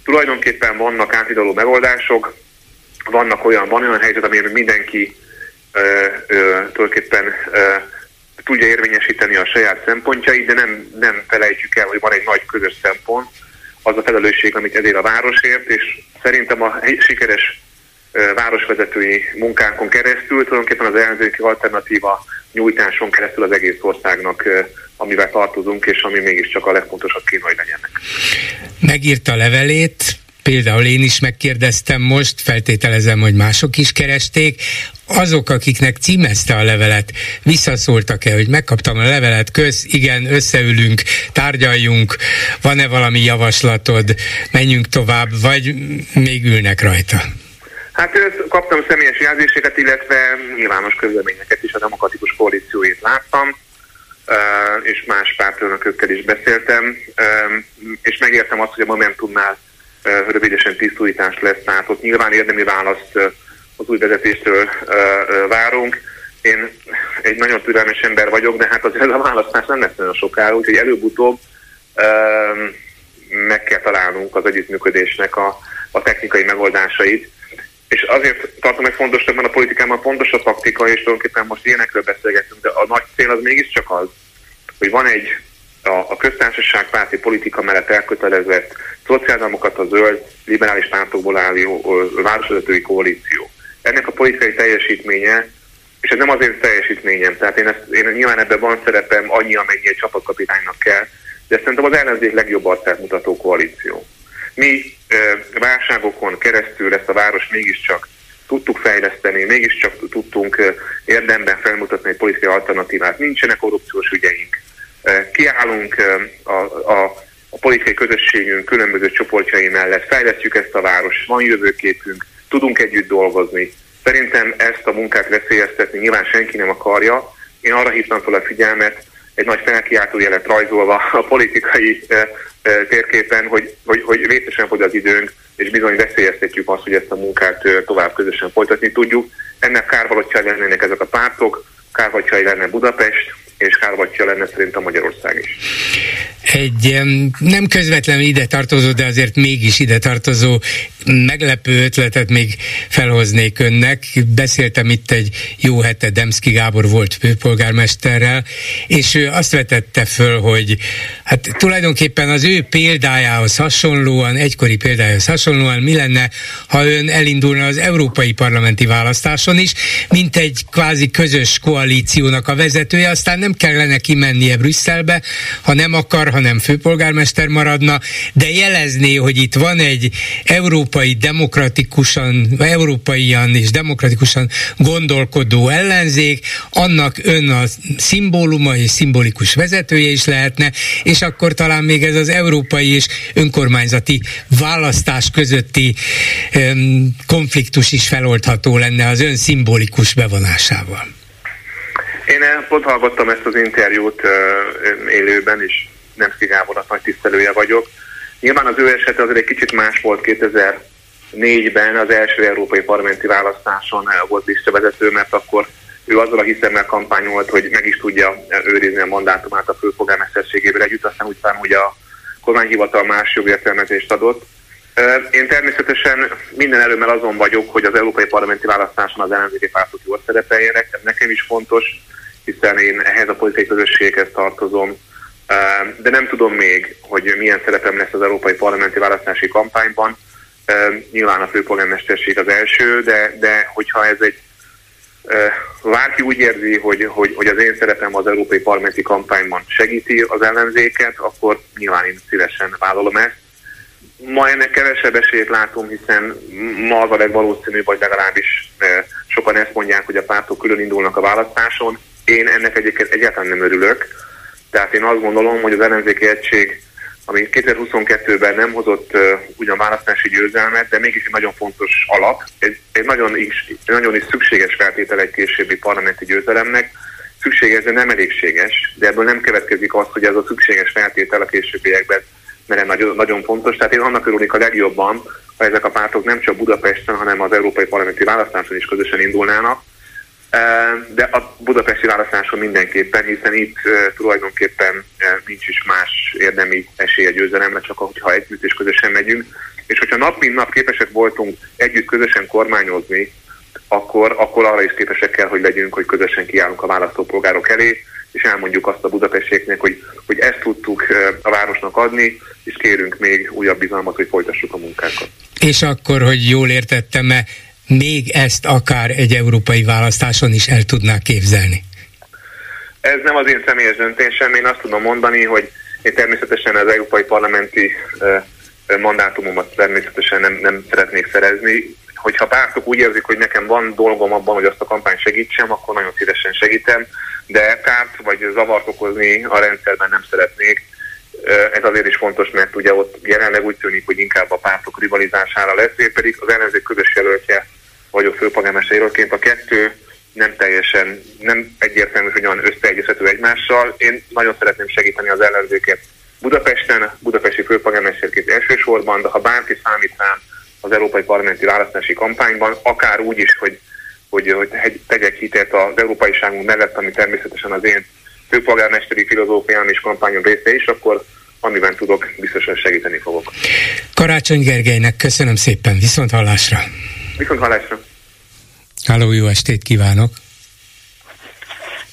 G: tulajdonképpen vannak átidaló megoldások, vannak olyan, van olyan helyzet, amiben mindenki tulajdonképpen tudja érvényesíteni a saját szempontjait, de nem, nem felejtjük el, hogy van egy nagy közös szempont, az a felelősség, amit ezért a városért, és szerintem a sikeres városvezetői munkánkon keresztül, tulajdonképpen az ellenzéki alternatíva nyújtáson keresztül az egész országnak, amivel tartozunk, és ami mégiscsak a legfontosabb kéne, hogy legyenek.
A: Megírta a levelét, például én is megkérdeztem most, feltételezem, hogy mások is keresték, azok, akiknek címezte a levelet, visszaszóltak-e, hogy megkaptam a levelet, köz, igen, összeülünk, tárgyaljunk, van-e valami javaslatod, menjünk tovább, vagy még ülnek rajta?
G: Hát kaptam személyes jelzéseket, illetve nyilvános közleményeket is a demokratikus koalícióét láttam, és más párt pártelnökökkel is beszéltem, és megértem azt, hogy a Momentumnál rövidesen tisztújítás lesz, tehát ott nyilván érdemi választ az új vezetéstől várunk. Én egy nagyon türelmes ember vagyok, de hát azért a választás nem lesz nagyon sokára, úgyhogy előbb-utóbb meg kell találnunk az együttműködésnek a, a technikai megoldásait. És azért tartom meg fontosnak, mert a politikában fontos a taktika, és tulajdonképpen most ilyenekről beszélgetünk, de a nagy cél az mégiscsak az, hogy van egy a, a köztársaság párti politika mellett elkötelezett szociáldemokrata, zöld, liberális pártokból álló városvezetői koalíció. Ennek a politikai teljesítménye, és ez nem azért teljesítményem, tehát én, ezt, én nyilván ebben van szerepem annyi, amennyi egy csapatkapitánynak kell, de szerintem az ellenzék legjobb arcát mutató koalíció. Mi e, válságokon keresztül ezt a város mégiscsak tudtuk fejleszteni, mégiscsak tudtunk érdemben felmutatni egy politikai alternatívát. Nincsenek korrupciós ügyeink. Kiállunk a, a, a politikai közösségünk különböző csoportjai mellett, fejlesztjük ezt a város, van jövőképünk, tudunk együtt dolgozni. Szerintem ezt a munkát veszélyeztetni nyilván senki nem akarja. Én arra hívtam fel a figyelmet, egy nagy felkiáltójelet rajzolva a politikai térképen, hogy, hogy, hogy részesen fogy az időnk, és bizony veszélyeztetjük azt, hogy ezt a munkát tovább közösen folytatni tudjuk. Ennek kárvalotjai lennének ezek a pártok, kárvalotjai lenne Budapest, és kárvatja lenne szerintem Magyarország is.
A: Egy nem közvetlenül ide tartozó, de azért mégis ide tartozó meglepő ötletet még felhoznék önnek. Beszéltem itt egy jó hete Demszki Gábor volt főpolgármesterrel, és ő azt vetette föl, hogy hát tulajdonképpen az ő példájához hasonlóan, egykori példájához hasonlóan mi lenne, ha ön elindulna az európai parlamenti választáson is, mint egy kvázi közös koalíciónak a vezetője, aztán nem nem kellene kimennie Brüsszelbe, ha nem akar, hanem főpolgármester maradna, de jelezné, hogy itt van egy európai demokratikusan, európaian és demokratikusan gondolkodó ellenzék, annak ön a szimbóluma és szimbolikus vezetője is lehetne, és akkor talán még ez az európai és önkormányzati választás közötti um, konfliktus is feloldható lenne az ön szimbolikus bevonásával.
G: Én pont hallgattam ezt az interjút élőben, és nem Gábor nagy tisztelője vagyok. Nyilván az ő esete azért egy kicsit más volt 2004-ben, az első európai parlamenti választáson volt visszavezető, mert akkor ő azzal a hiszemmel kampányolt, hogy meg is tudja őrizni a mandátumát a főpolgármesterségével együtt, aztán utána ugye a kormányhivatal más jogértelmezést adott. Én természetesen minden előmmel azon vagyok, hogy az európai parlamenti választáson az ellenzéki pártok jól szerepeljenek, nekem is fontos hiszen én ehhez a politikai közösséghez tartozom, de nem tudom még, hogy milyen szerepem lesz az európai parlamenti választási kampányban. Nyilván a főpolgármesterség az első, de, de hogyha ez egy Várki úgy érzi, hogy, hogy, hogy az én szerepem az európai parlamenti kampányban segíti az ellenzéket, akkor nyilván én szívesen vállalom ezt. Ma ennek kevesebb esélyt látom, hiszen ma az a legvalószínűbb, vagy legalábbis sokan ezt mondják, hogy a pártok külön indulnak a választáson. Én ennek egyébként egyáltalán nem örülök. Tehát én azt gondolom, hogy az ellenzéki egység, ami 2022-ben nem hozott uh, ugyan választási győzelmet, de mégis egy nagyon fontos alap, egy, egy nagyon, is, egy nagyon is szükséges feltétel egy későbbi parlamenti győzelemnek, szükséges, de nem elégséges, de ebből nem következik az, hogy ez a szükséges feltétel a későbbiekben mert nagyon, nagyon fontos. Tehát én annak örülnék a legjobban, ha ezek a pártok nem csak Budapesten, hanem az európai parlamenti választáson is közösen indulnának, de a budapesti választáson mindenképpen, hiszen itt tulajdonképpen nincs is más érdemi esély a győzelemre, csak hogyha együtt és közösen megyünk. És hogyha nap mint nap képesek voltunk együtt közösen kormányozni, akkor, akkor arra is képesek kell, hogy legyünk, hogy közösen kiállunk a választópolgárok elé, és elmondjuk azt a budapestieknek, hogy, hogy ezt tudtuk a városnak adni, és kérünk még újabb bizalmat, hogy folytassuk a munkákat.
A: És akkor, hogy jól értettem-e, még ezt akár egy európai választáson is el tudnák képzelni?
G: Ez nem az én személyes döntésem, én azt tudom mondani, hogy én természetesen az európai parlamenti mandátumomat természetesen nem, nem szeretnék szerezni. Hogyha pártok úgy érzik, hogy nekem van dolgom abban, hogy azt a kampányt segítsem, akkor nagyon szívesen segítem, de kárt vagy zavart okozni a rendszerben nem szeretnék. Ez azért is fontos, mert ugye ott jelenleg úgy tűnik, hogy inkább a pártok rivalizására lesz, én pedig az ellenzék közös jelöltje vagyok főpolgármesterként. A kettő nem teljesen, nem egyértelmű, hogy olyan összeegyezhető egymással. Én nagyon szeretném segíteni az ellenzéket Budapesten, budapesti főpolgármesterként elsősorban, de ha bárki számít rám az európai parlamenti választási kampányban, akár úgy is, hogy, hogy, hogy tegyek hitelt az európai ságunk mellett, ami természetesen az én főpolgármesteri filozófiám és kampányom része is, akkor amiben tudok, biztosan segíteni fogok.
A: Karácsony Gergelynek köszönöm szépen, viszont hallásra!
G: Viszont hallásra!
A: Háló, jó estét kívánok!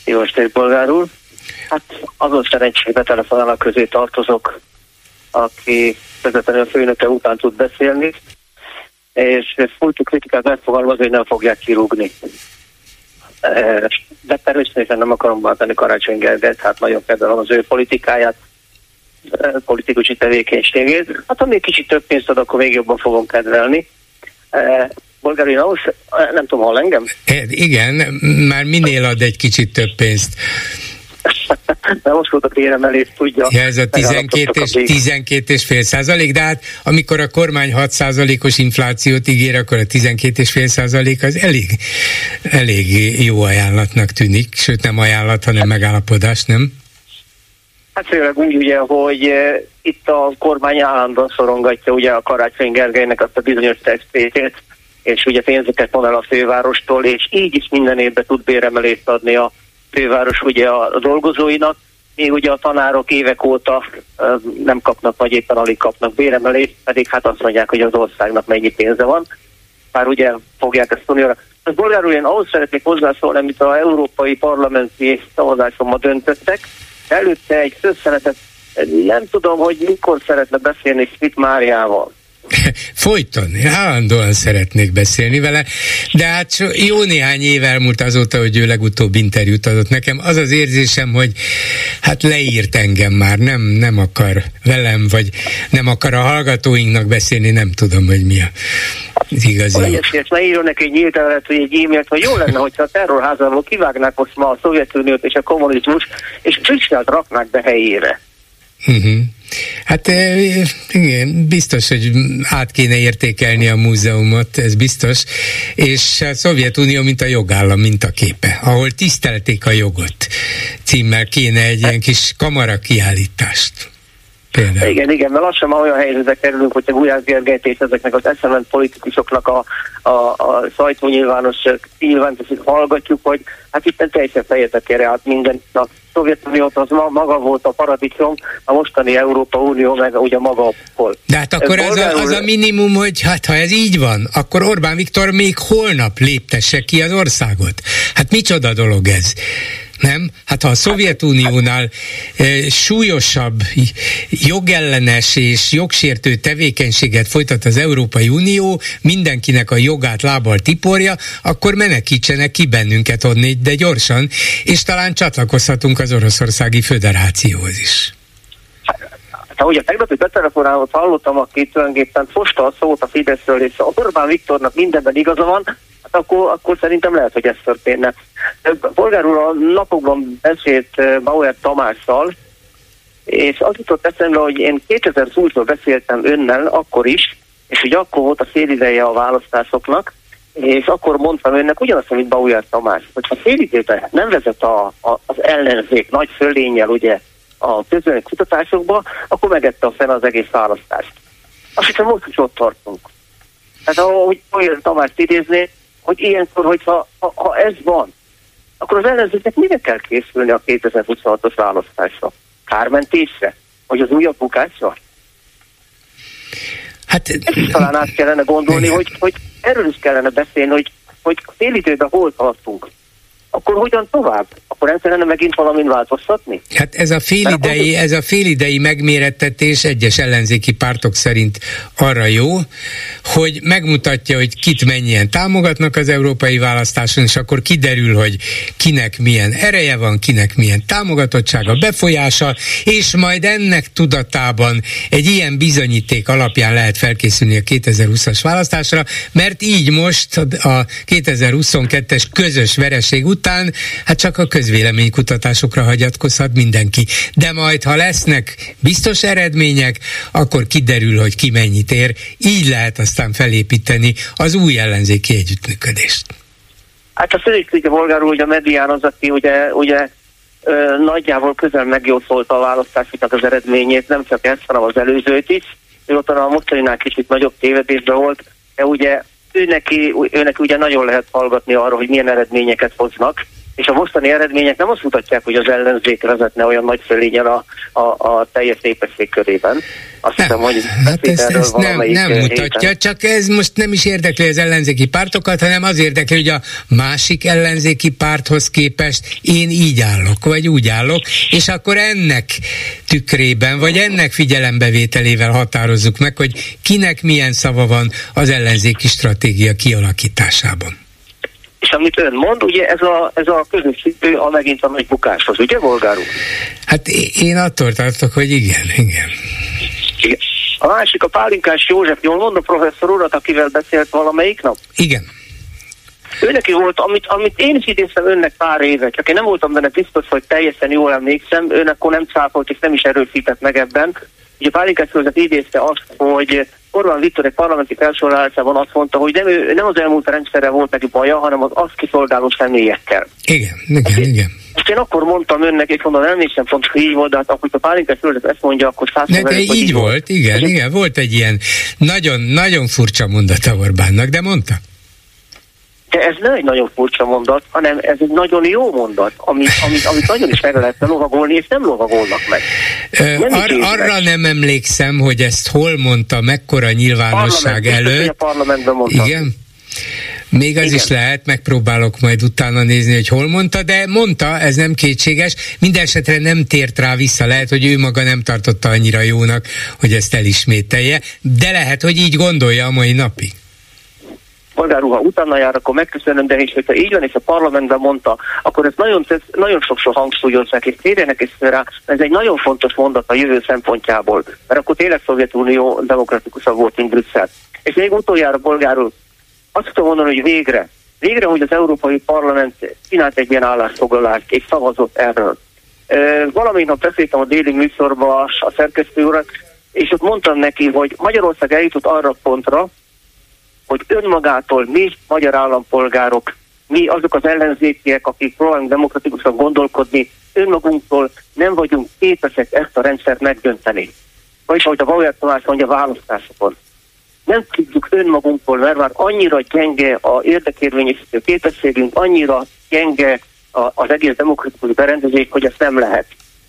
H: Jó estét, polgár úr! Hát azon szerencsére telefonálnak közé tartozok, aki vezetően a főnöke után tud beszélni, és fújtó kritikát megfogalmaz, hogy nem fogják kirúgni. De természetesen nem akarom váltani Karácsony Gergelyt, hát nagyon kedvelem az ő politikáját, politikusi tevékenységét. Hát ha még kicsit több pénzt ad, akkor még jobban fogom kedvelni. Bolgárin ahhoz, nem tudom, hall engem?
A: Igen, már minél ad egy kicsit több pénzt.
H: de most volt a béremelés, tudja.
A: Ja, ez a 12 és, 12 és fél százalék, de hát amikor a kormány 6 százalékos inflációt ígér, akkor a 12 és fél százalék az elég, elég jó ajánlatnak tűnik, sőt nem ajánlat, hanem megállapodás, nem?
H: Hát főleg úgy ugye, hogy uh, itt a kormány állandóan szorongatja ugye a Karácsony Gergelynek azt a bizonyos testét, és ugye pénzeket von el a fővárostól, és így is minden évben tud béremelést adni a főváros ugye a dolgozóinak, még ugye a tanárok évek óta nem kapnak, vagy éppen alig kapnak béremelést, pedig hát azt mondják, hogy az országnak mennyi pénze van. Már ugye fogják ezt tudni. Az bolgárul én ahhoz szeretnék hozzászólni, amit az európai parlamenti szavazásommal döntöttek. Előtte egy szösszenetet, nem tudom, hogy mikor szeretne beszélni Schmidt Máriával.
A: Folyton, állandóan szeretnék beszélni vele, de hát jó néhány év elmúlt azóta, hogy ő legutóbb interjút adott nekem. Az az érzésem, hogy hát leírt engem már, nem, nem akar velem, vagy nem akar a hallgatóinknak beszélni, nem tudom, hogy mi a az igazi.
H: Egyébként leírjon neki egy nyílt vagy egy e-mailt, hogy jó lenne, hogyha a terrorházából kivágnák most ma a Szovjetuniót és a kommunizmus, és Brüsszelt raknák be helyére.
A: Uh-huh. Hát igen, biztos, hogy át kéne értékelni a múzeumot, ez biztos, és a Szovjetunió, mint a jogállam, képe, ahol tisztelték a jogot címmel kéne egy ilyen kis kamara kiállítást.
H: Például. Igen, igen, mert lassan már olyan helyzetbe kerülünk, hogy a Gulyás Gergelyt és ezeknek az eszement politikusoknak a, a, a sajtó nyilvános hallgatjuk, hogy hát itt teljesen fejetek erre át minden. A Szovjetunió az ma, maga volt a paradicsom, a mostani Európa Unió meg ugye maga a pol.
A: De hát akkor ez, az, a, az a minimum, hogy hát ha ez így van, akkor Orbán Viktor még holnap léptesse ki az országot. Hát micsoda dolog ez? Nem? Hát ha a Szovjetuniónál e, súlyosabb jogellenes és jogsértő tevékenységet folytat az Európai Unió, mindenkinek a jogát lábbal tiporja, akkor menekítsenek ki bennünket onnét, de gyorsan, és talán csatlakozhatunk az Oroszországi Föderációhoz is.
H: Hát, ahogy a tegnapi betelefonálót hallottam, aki tulajdonképpen fosta a szót a Fideszről, és a Orbán Viktornak mindenben igaza van, akkor, akkor szerintem lehet, hogy ez történne. Polgár úr a napokban beszélt Bauer Tamással, és az jutott eszembe, hogy én 2020-ban beszéltem önnel akkor is, és hogy akkor volt a félideje a választásoknak, és akkor mondtam önnek ugyanazt, amit Bauer Tamás, hogy ha félidőben nem vezet a, a, az ellenzék nagy fölényel ugye a közönök kutatásokba, akkor megette a fel az egész választást. Azt hiszem most is ott tartunk. Tehát ahogy Bauer Tamás idézni, hogy ilyenkor, hogyha ha, ha ez van, akkor az ellenzéknek mire kell készülni a 2026-os választásra? Kármentésre? Vagy az újabb bukásra? Hát, Ezt talán át kellene gondolni, hogy, hogy erről is kellene beszélni, hogy, hogy fél időben hol tartunk akkor hogyan tovább? Akkor nem kellene megint valamin változtatni?
A: Hát ez a félidei, ez a félidei megmérettetés egyes ellenzéki pártok szerint arra jó, hogy megmutatja, hogy kit mennyien támogatnak az európai választáson, és akkor kiderül, hogy kinek milyen ereje van, kinek milyen támogatottsága, befolyása, és majd ennek tudatában egy ilyen bizonyíték alapján lehet felkészülni a 2020-as választásra, mert így most a 2022-es közös vereség után után hát csak a közvéleménykutatásokra hagyatkozhat mindenki. De majd, ha lesznek biztos eredmények, akkor kiderül, hogy ki mennyit ér. Így lehet aztán felépíteni az új ellenzéki együttműködést.
H: Hát a ugye bolgár hogy a medián az, aki ugye, ugye ö, nagyjából közel megjószolta a választásoknak az eredményét, nem csak ezt, hanem az előzőt is. Ott a mostaninál kicsit nagyobb tévedésben volt, de ugye ő neki, ugye nagyon lehet hallgatni arra, hogy milyen eredményeket hoznak, és a mostani eredmények nem azt mutatják, hogy az ellenzék vezetne olyan nagy fölényen a, a, a teljes népesség körében. Azt
A: nem, hiszem, hogy hát ez, ez nem, nem mutatja, héten. csak ez most nem is érdekli az ellenzéki pártokat, hanem az érdekli, hogy a másik ellenzéki párthoz képest én így állok, vagy úgy állok, és akkor ennek tükrében, vagy ennek figyelembevételével határozzuk meg, hogy kinek milyen szava van az ellenzéki stratégia kialakításában.
H: És amit ön mond, ugye ez a, ez a közösségű a megint a nagy bukáshoz, ugye, Volgár úr?
A: Hát én attól tartok, hogy igen, igen.
H: igen. A másik a Pálinkás József, jól mondom professzor urat, akivel beszélt valamelyik nap?
A: Igen.
H: Ő neki volt, amit, amit én is idéztem önnek pár éve, csak én nem voltam benne biztos, hogy teljesen jól emlékszem, ön akkor nem cáfolt és nem is erősített meg ebben. Ugye Pálinkás József idézte azt, hogy Orbán Viktor egy parlamenti felsorolásában azt mondta, hogy nem, ő, nem az elmúlt rendszerrel volt neki baja, hanem az azt kiszolgáló személyekkel.
A: Igen, igen, ezt, igen.
H: Ezt én akkor mondtam önnek, és mondom, nem sem fontos, hogy így volt, de hát akkor a Pálinkás ezt mondja, akkor száz
A: de, de így, így volt, volt, igen, igen, igen, volt egy ilyen nagyon, nagyon furcsa mondata Orbánnak, de mondta.
H: De ez nem egy nagyon furcsa mondat, hanem ez egy nagyon jó mondat, amit, amit, amit nagyon is meg lehetne lovagolni, és nem lovagolnak meg.
A: Nem Ar- arra nem emlékszem, hogy ezt hol mondta, mekkora nyilvánosság előtt.
H: A parlamentben mondta.
A: Igen? Még az Igen. is lehet, megpróbálok majd utána nézni, hogy hol mondta, de mondta, ez nem kétséges. Mindenesetre nem tért rá vissza, lehet, hogy ő maga nem tartotta annyira jónak, hogy ezt elismételje, de lehet, hogy így gondolja a mai napig
H: polgárruha utána jár, akkor megköszönöm, de és hogyha így van, és a parlamentben mondta, akkor ezt nagyon, nagyon sokszor hangsúlyozzák, és térjenek is rá, ez egy nagyon fontos mondat a jövő szempontjából, mert akkor tényleg Szovjetunió demokratikusabb volt, mint Brüsszel. És még utoljára polgárul, azt tudom mondani, hogy végre, végre, hogy az Európai Parlament csinált egy ilyen állásfoglalást, és szavazott erről. E, valamint nap beszéltem a déli műsorba a szerkesztő urat, és ott mondtam neki, hogy Magyarország eljutott arra pontra, hogy önmagától mi, magyar állampolgárok, mi azok az ellenzékiek, akik próbálunk demokratikusan gondolkodni, önmagunktól nem vagyunk képesek ezt a rendszert megdönteni. Vagyis, ahogy a Bauer Tamás mondja, választásokon. Nem tudjuk önmagunktól, mert már annyira gyenge a érdekérvényesítő képességünk, annyira gyenge az egész demokratikus berendezés, hogy ezt nem lehet.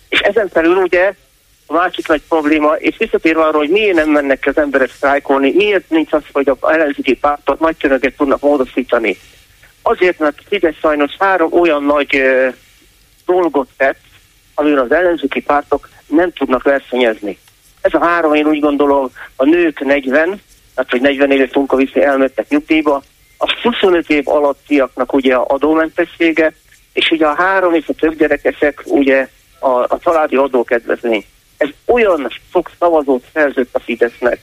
H: És ezen felül ugye a másik nagy probléma, és visszatérve arra, hogy miért nem mennek az emberek sztrájkolni, miért nincs az, hogy a ellenzéki pártot nagy tömeget tudnak módosítani. Azért, mert Fidesz sajnos három olyan nagy uh, dolgot tett, amivel az ellenzéki pártok nem tudnak versenyezni. Ez a három, én úgy gondolom, a nők 40, tehát hogy 40 éves munkaviszi elmentek nyugdíjba, a 25 év alattiaknak ugye a adómentessége, és ugye a három és a több gyerekesek ugye a, a családi adókedvezmény ez olyan sok szavazót szerzett a Fidesznek,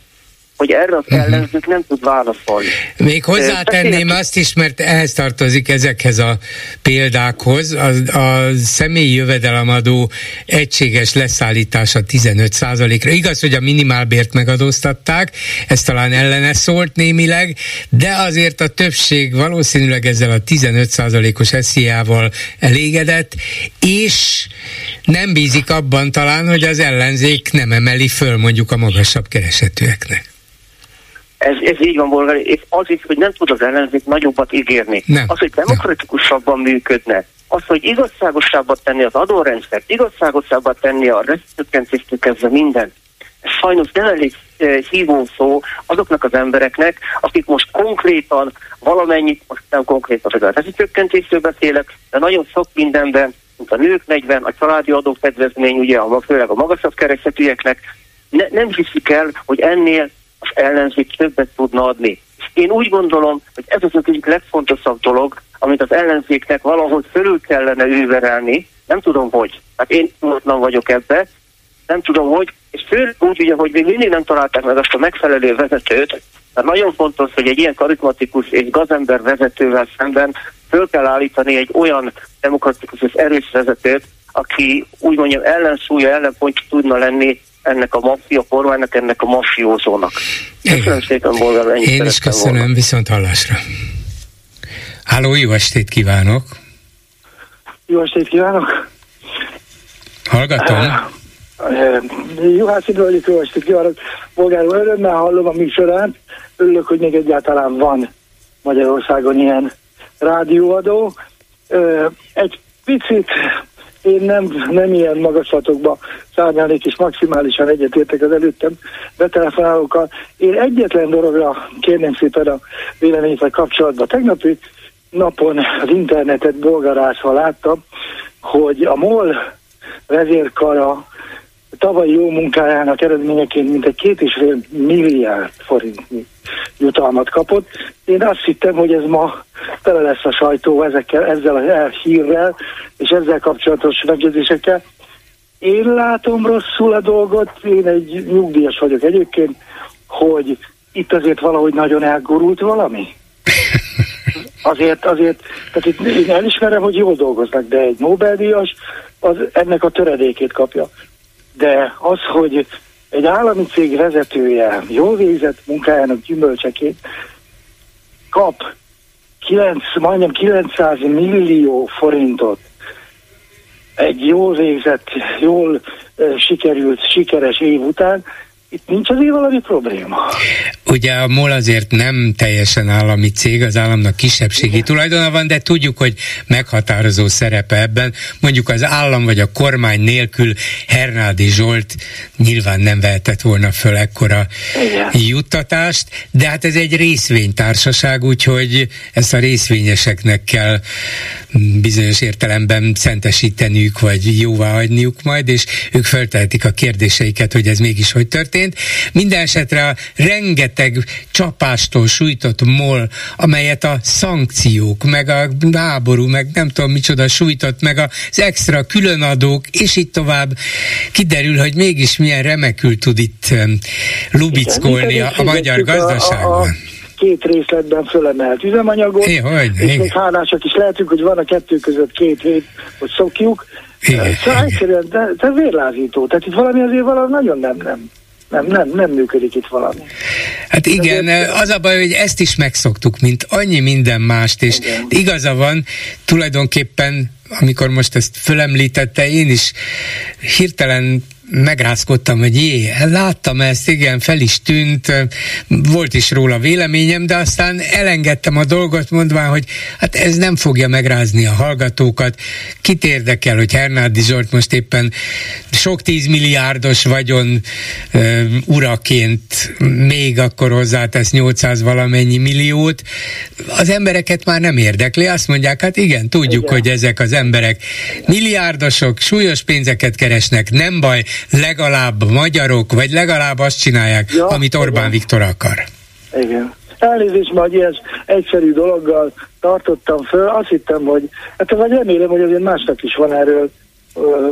H: hogy erre az uh-huh. ellenzők nem tud válaszolni.
A: Még hozzátenném azt is, mert ehhez tartozik ezekhez a példákhoz, a, a személyi jövedelemadó egységes leszállítása 15%-ra. Igaz, hogy a minimálbért megadóztatták, ez talán ellene szólt némileg, de azért a többség valószínűleg ezzel a 15%-os esziával elégedett, és nem bízik abban talán, hogy az ellenzék nem emeli föl mondjuk a magasabb keresetűeknek.
H: Ez, ez így van, Bolgár, és az is, hogy nem tud az ellenzék nagyobbat ígérni. Nem. Az, hogy demokratikusabban működne, az, hogy igazságosabbat tenni az adórendszert, igazságosabbat tenni a rezsicsökkentést kezdve minden. Ez sajnos nem elég e, hívó szó azoknak az embereknek, akik most konkrétan valamennyit, most nem konkrétan hogy a rezsicsökkentésről beszélek, de nagyon sok mindenben, mint a nők 40, a családi adókedvezmény, ugye a, főleg a magasabb keresetűeknek, ne, nem hiszik el, hogy ennél az ellenzék többet tudna adni. Én úgy gondolom, hogy ez az egyik legfontosabb dolog, amit az ellenzéknek valahogy fölül kellene őverelni, nem tudom hogy. Hát én tudatlan vagyok ebbe, nem tudom hogy, és főleg úgy, ugye, hogy még mindig nem találták meg azt a megfelelő vezetőt, mert nagyon fontos, hogy egy ilyen karizmatikus és gazember vezetővel szemben föl kell állítani egy olyan demokratikus és erős vezetőt, aki úgy mondjam ellensúlya, ellenpontja tudna lenni ennek a maffia formának, ennek a mafiózónak. Köszönöm szépen, Bolgár,
A: Én is köszönöm, volna. viszont hallásra. Háló, jó estét kívánok!
I: Jó estét kívánok!
A: Hallgatom.
I: Juhász Ibrahim, jó estét kívánok! Bolgár örömmel hallom a műsorát. Örülök, hogy még egyáltalán van Magyarországon ilyen rádióadó. Egy picit én nem, nem ilyen magaslatokba szárnyalnék, és maximálisan egyetértek az előttem betelefonálókkal. Én egyetlen dologra kérném szépen a véleményekkel kapcsolatban. Tegnapi napon az internetet bolgarászva láttam, hogy a MOL vezérkara tavalyi jó munkájának eredményeként mintegy két és fél milliárd forintnyi jutalmat kapott. Én azt hittem, hogy ez ma tele lesz a sajtó ezekkel, ezzel a hírrel és ezzel kapcsolatos megjegyzésekkel. Én látom rosszul a dolgot, én egy nyugdíjas vagyok egyébként, hogy itt azért valahogy nagyon elgurult valami. Azért, azért, tehát itt én elismerem, hogy jól dolgoznak, de egy Nobel-díjas az ennek a töredékét kapja. De az, hogy egy állami cég vezetője jól végzett munkájának gyümölcsekét kap 9, majdnem 900 millió forintot. Egy jól végzett, jól uh, sikerült, sikeres év után, itt nincs azért valami probléma.
A: Ugye a MOL azért nem teljesen állami cég, az államnak kisebbségi Igen. tulajdona van, de tudjuk, hogy meghatározó szerepe ebben. Mondjuk az állam vagy a kormány nélkül Hernádi Zsolt nyilván nem vehetett volna föl ekkora Igen. juttatást, de hát ez egy részvénytársaság, úgyhogy ezt a részvényeseknek kell bizonyos értelemben szentesíteniük, vagy jóvá hagyniuk majd, és ők feltehetik a kérdéseiket, hogy ez mégis hogy történt. Minden esetre a rengeteg csapástól sújtott mol, amelyet a szankciók, meg a háború, meg nem tudom micsoda sújtott, meg az extra különadók, és így tovább kiderül, hogy mégis milyen remekül tud itt lubickolni a, a magyar gazdaságban. A, a, a
I: két részletben fölemelt üzemanyagot, é, hogy, és igen. még hálásak is lehetünk, hogy van a kettő között két hét, hogy szokjuk. Igen, szóval egyszerűen, de, de vérlázító. Tehát itt valami azért valami nagyon nem, nem, nem, nem, nem működik itt valami.
A: Hát igen, az a baj, hogy ezt is megszoktuk, mint annyi minden mást, és igen. igaza van, tulajdonképpen amikor most ezt fölemlítette, én is hirtelen megrázkodtam, hogy jé, láttam ezt, igen, fel is tűnt, volt is róla véleményem, de aztán elengedtem a dolgot, mondván, hogy hát ez nem fogja megrázni a hallgatókat. Kit érdekel, hogy Hernádi Zsolt most éppen sok tízmilliárdos vagyon uh, uraként még akkor hozzátesz 800 valamennyi milliót. Az embereket már nem érdekli, azt mondják, hát igen, tudjuk, igen. hogy ezek az emberek milliárdosok, súlyos pénzeket keresnek, nem baj, legalább magyarok, vagy legalább azt csinálják, ja, amit Orbán igen. Viktor akar.
I: Igen. Elnézést, majd ilyen egyszerű dologgal tartottam föl. Azt hittem, hogy, hát vagy remélem, hogy azért másnak is van erről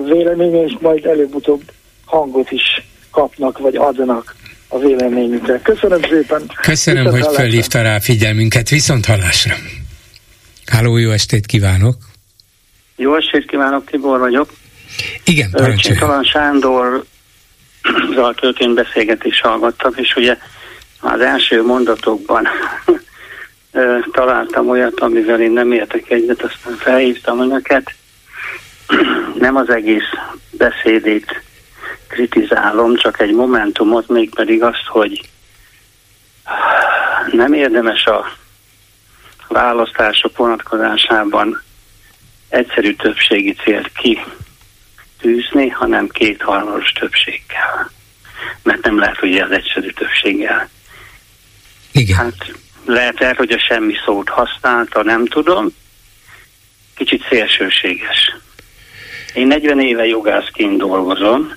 I: véleménye, és majd előbb-utóbb hangot is kapnak, vagy adnak a véleményükre. Köszönöm szépen.
A: Köszönöm, Viszont hogy fölhívta rá figyelmünket. Viszont hallásra. Háló, jó estét kívánok!
J: Jó estét kívánok, Tibor vagyok.
A: Igen, parancsolja.
J: Talán Sándor történt beszélgetés hallgattam, és ugye az első mondatokban találtam olyat, amivel én nem értek egyet, aztán felhívtam önöket. Nem az egész beszédét kritizálom, csak egy momentumot, mégpedig azt, hogy nem érdemes a választások vonatkozásában egyszerű többségi célt kitűzni, hanem kétharmados többséggel. Mert nem lehet ugye az egyszerű többséggel.
A: Igen.
J: Hát lehet, lehet, hogy a semmi szót használta, nem tudom. Kicsit szélsőséges. Én 40 éve jogászként dolgozom,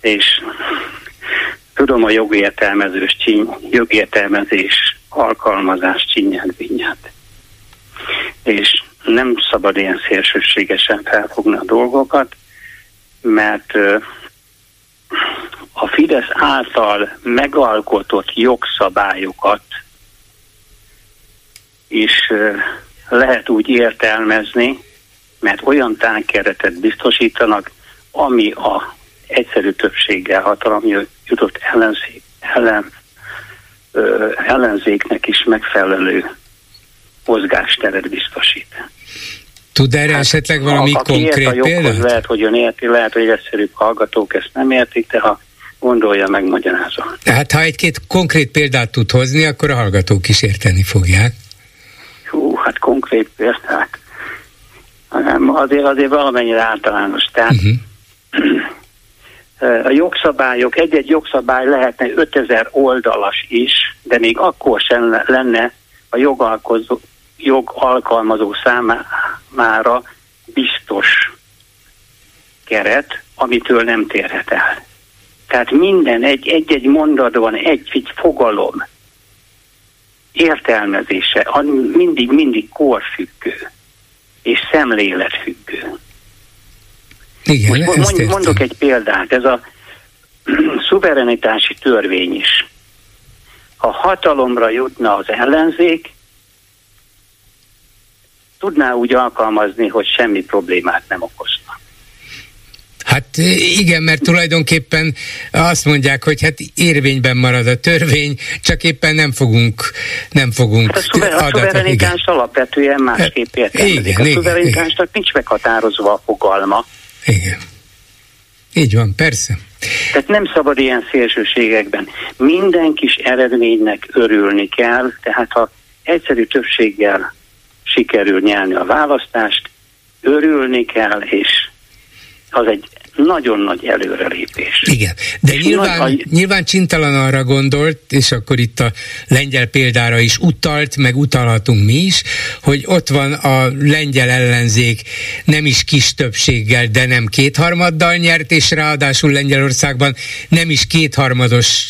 J: és tudom a jogértelmezős csíny, jogértelmezés alkalmazás csinyát, vinyát. És nem szabad ilyen szélsőségesen felfogni a dolgokat, mert a Fidesz által megalkotott jogszabályokat is lehet úgy értelmezni, mert olyan tánkeretet biztosítanak, ami a egyszerű többséggel hatalom jutott ellenzék, ellen, ö, ellenzéknek is megfelelő mozgásteret biztosít.
A: Tud erre hát, esetleg valami
J: a,
A: konkrét példát?
J: Lehet, hogy ön érti, lehet, hogy egyszerűbb hallgatók ezt nem értik, de ha gondolja, megmagyarázom.
A: Hát ha egy-két konkrét példát tud hozni, akkor a hallgatók is érteni fogják.
J: Hú, hát konkrét példák. Azért, azért valamennyire általános. Tehát uh-huh. a jogszabályok, egy-egy jogszabály lehetne 5000 oldalas is, de még akkor sem lenne a jogalkozó, jogalkalmazó számára biztos keret, amitől nem térhet el. Tehát minden, egy-egy mondatban, egy-egy fogalom értelmezése mindig-mindig korfüggő és szemléletfüggő.
A: Igen,
J: Most mond, mondok egy példát, ez a szuverenitási törvény is. Ha hatalomra jutna az ellenzék, tudná úgy alkalmazni, hogy semmi problémát nem okozna.
A: Hát igen, mert tulajdonképpen azt mondják, hogy hát érvényben marad a törvény, csak éppen nem fogunk, nem fogunk
J: hát a, szuver, a szuverenitás alapvetően másképp értelmezik. Igen, a szuverenitásnak nincs meghatározva a fogalma.
A: Igen. Így van, persze.
J: Tehát nem szabad ilyen szélsőségekben. Minden kis eredménynek örülni kell, tehát ha egyszerű többséggel sikerül nyelni a választást, örülni kell, és az egy nagyon nagy előrelépés.
A: Igen, de nyilván, nagy, nyilván csintalan arra gondolt, és akkor itt a lengyel példára is utalt, meg utalhatunk mi is, hogy ott van a lengyel ellenzék nem is kis többséggel, de nem kétharmaddal nyert, és ráadásul Lengyelországban nem is kétharmados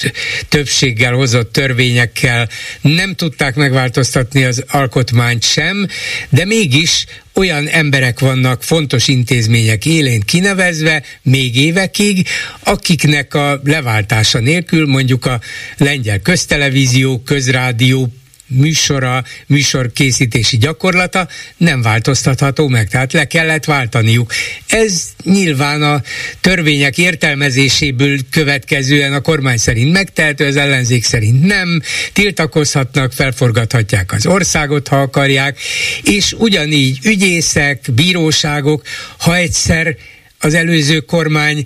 A: többséggel hozott törvényekkel nem tudták megváltoztatni az alkotmányt sem, de mégis olyan emberek vannak fontos intézmények élén kinevezve, még évekig, akiknek a leváltása nélkül mondjuk a lengyel köztelevízió, közrádió, műsora, műsorkészítési gyakorlata nem változtatható meg, tehát le kellett váltaniuk. Ez nyilván a törvények értelmezéséből következően a kormány szerint megtehető, az ellenzék szerint nem, tiltakozhatnak, felforgathatják az országot, ha akarják, és ugyanígy ügyészek, bíróságok, ha egyszer az előző kormány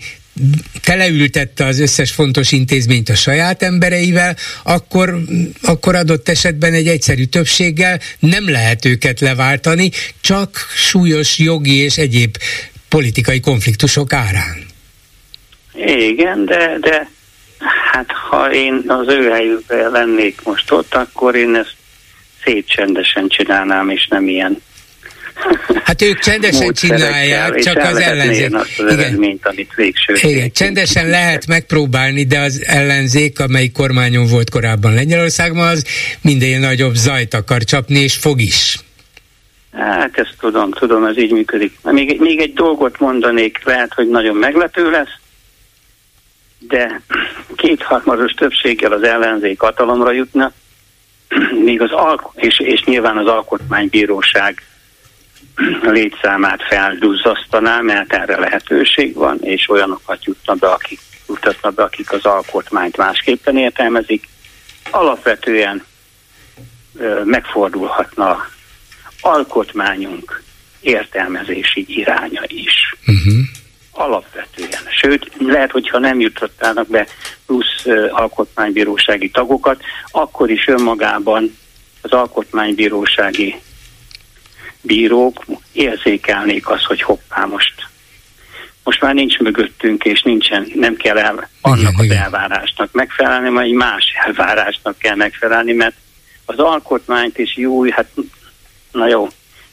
A: teleültette az összes fontos intézményt a saját embereivel, akkor, akkor adott esetben egy egyszerű többséggel nem lehet őket leváltani, csak súlyos jogi és egyéb politikai konfliktusok árán.
J: Igen, de, de hát ha én az ő helyükben lennék most ott, akkor én ezt szétcsendesen csinálnám, és nem ilyen
A: Hát ők csendesen csinálják, csak az ellenzék.
J: Azt az igen. amit végső.
A: Igen, csendesen lehet megpróbálni, de az ellenzék, amelyik kormányon volt korábban Lengyelországban, az minden nagyobb zajt akar csapni, és fog is.
J: Hát ezt tudom, tudom, ez így működik. Még, még egy dolgot mondanék, lehet, hogy nagyon meglepő lesz, de kétharmados többséggel az ellenzék hatalomra jutna, még az alk- és, és nyilván az alkotmánybíróság létszámát felduzzasztaná, mert erre lehetőség van, és olyanokat jutna be, akik jutatnak be, akik az alkotmányt másképpen értelmezik. Alapvetően ö, megfordulhatna alkotmányunk értelmezési iránya is. Uh-huh. Alapvetően. Sőt, lehet, hogyha nem jutottának be plusz ö, alkotmánybírósági tagokat, akkor is önmagában az alkotmánybírósági bírók érzékelnék azt, hogy hoppá, most most már nincs mögöttünk, és nincsen, nem kell el, annak az elvárásnak megfelelni, majd egy más elvárásnak kell megfelelni, mert az alkotmányt is jó, hát na jó,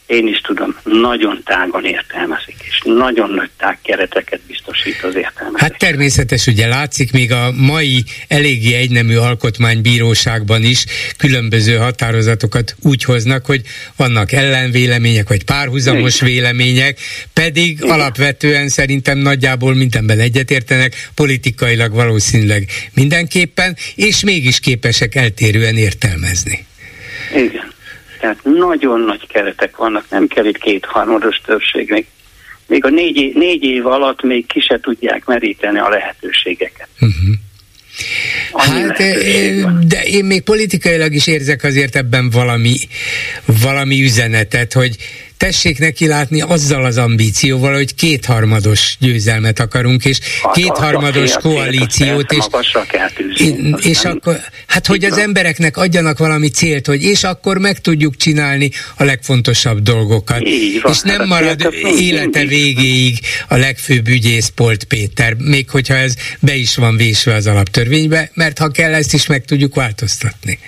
J: én is tudom, nagyon tágan értelmezik, és nagyon nagy tág kereteket biztosít az értelmezés.
A: Hát természetes, ugye látszik még a mai eléggé egynemű alkotmánybíróságban is különböző határozatokat úgy hoznak, hogy vannak ellenvélemények, vagy párhuzamos Igen. vélemények, pedig Igen. alapvetően szerintem nagyjából mindenben egyetértenek, politikailag valószínűleg mindenképpen, és mégis képesek eltérően értelmezni.
J: Igen. Tehát nagyon nagy keretek vannak, nem kell itt kétharmados többség. Még, a négy, négy év alatt még ki se tudják meríteni a lehetőségeket. Uh-huh.
A: Hát, de én még politikailag is érzek azért ebben valami, valami üzenetet, hogy tessék neki látni azzal az ambícióval, hogy kétharmados győzelmet akarunk, és hát, kétharmados koalíciót, és, tűzni, és akkor, hát hogy az embereknek adjanak valami célt, hogy és akkor meg tudjuk csinálni a legfontosabb dolgokat. Van, és nem hát marad élete végéig a legfőbb ügyész Polt Péter, még hogyha ez be is van vésve az alaptörvénybe, mert ha kell, ezt is meg tudjuk változtatni.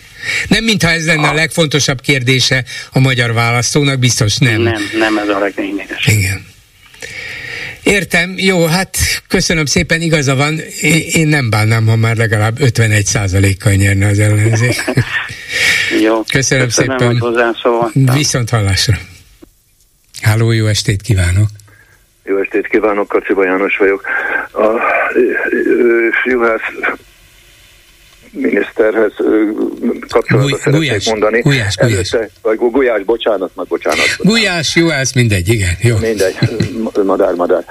A: Nem mintha ez lenne a legfontosabb kérdése a magyar választónak, biztos nem.
J: Nem, nem ez a leglényegesebb.
A: Igen. Értem, jó, hát köszönöm szépen, igaza van, én nem bánnám, ha már legalább 51% kal nyerne az ellenzék.
J: jó,
A: köszönöm, köszönöm szépen. Viszont hallásra. Háló, jó estét kívánok!
K: Jó estét kívánok, Kaciba János vagyok. A Juhász miniszterhez kapcsolatban Guly, gulyás, mondani.
A: Gulyás, gulyás.
K: Előtte, vagy gulyás, bocsánat, meg bocsánat.
A: Gulyás, Juhász, mindegy, igen. Jó.
K: Mindegy, madár, madár.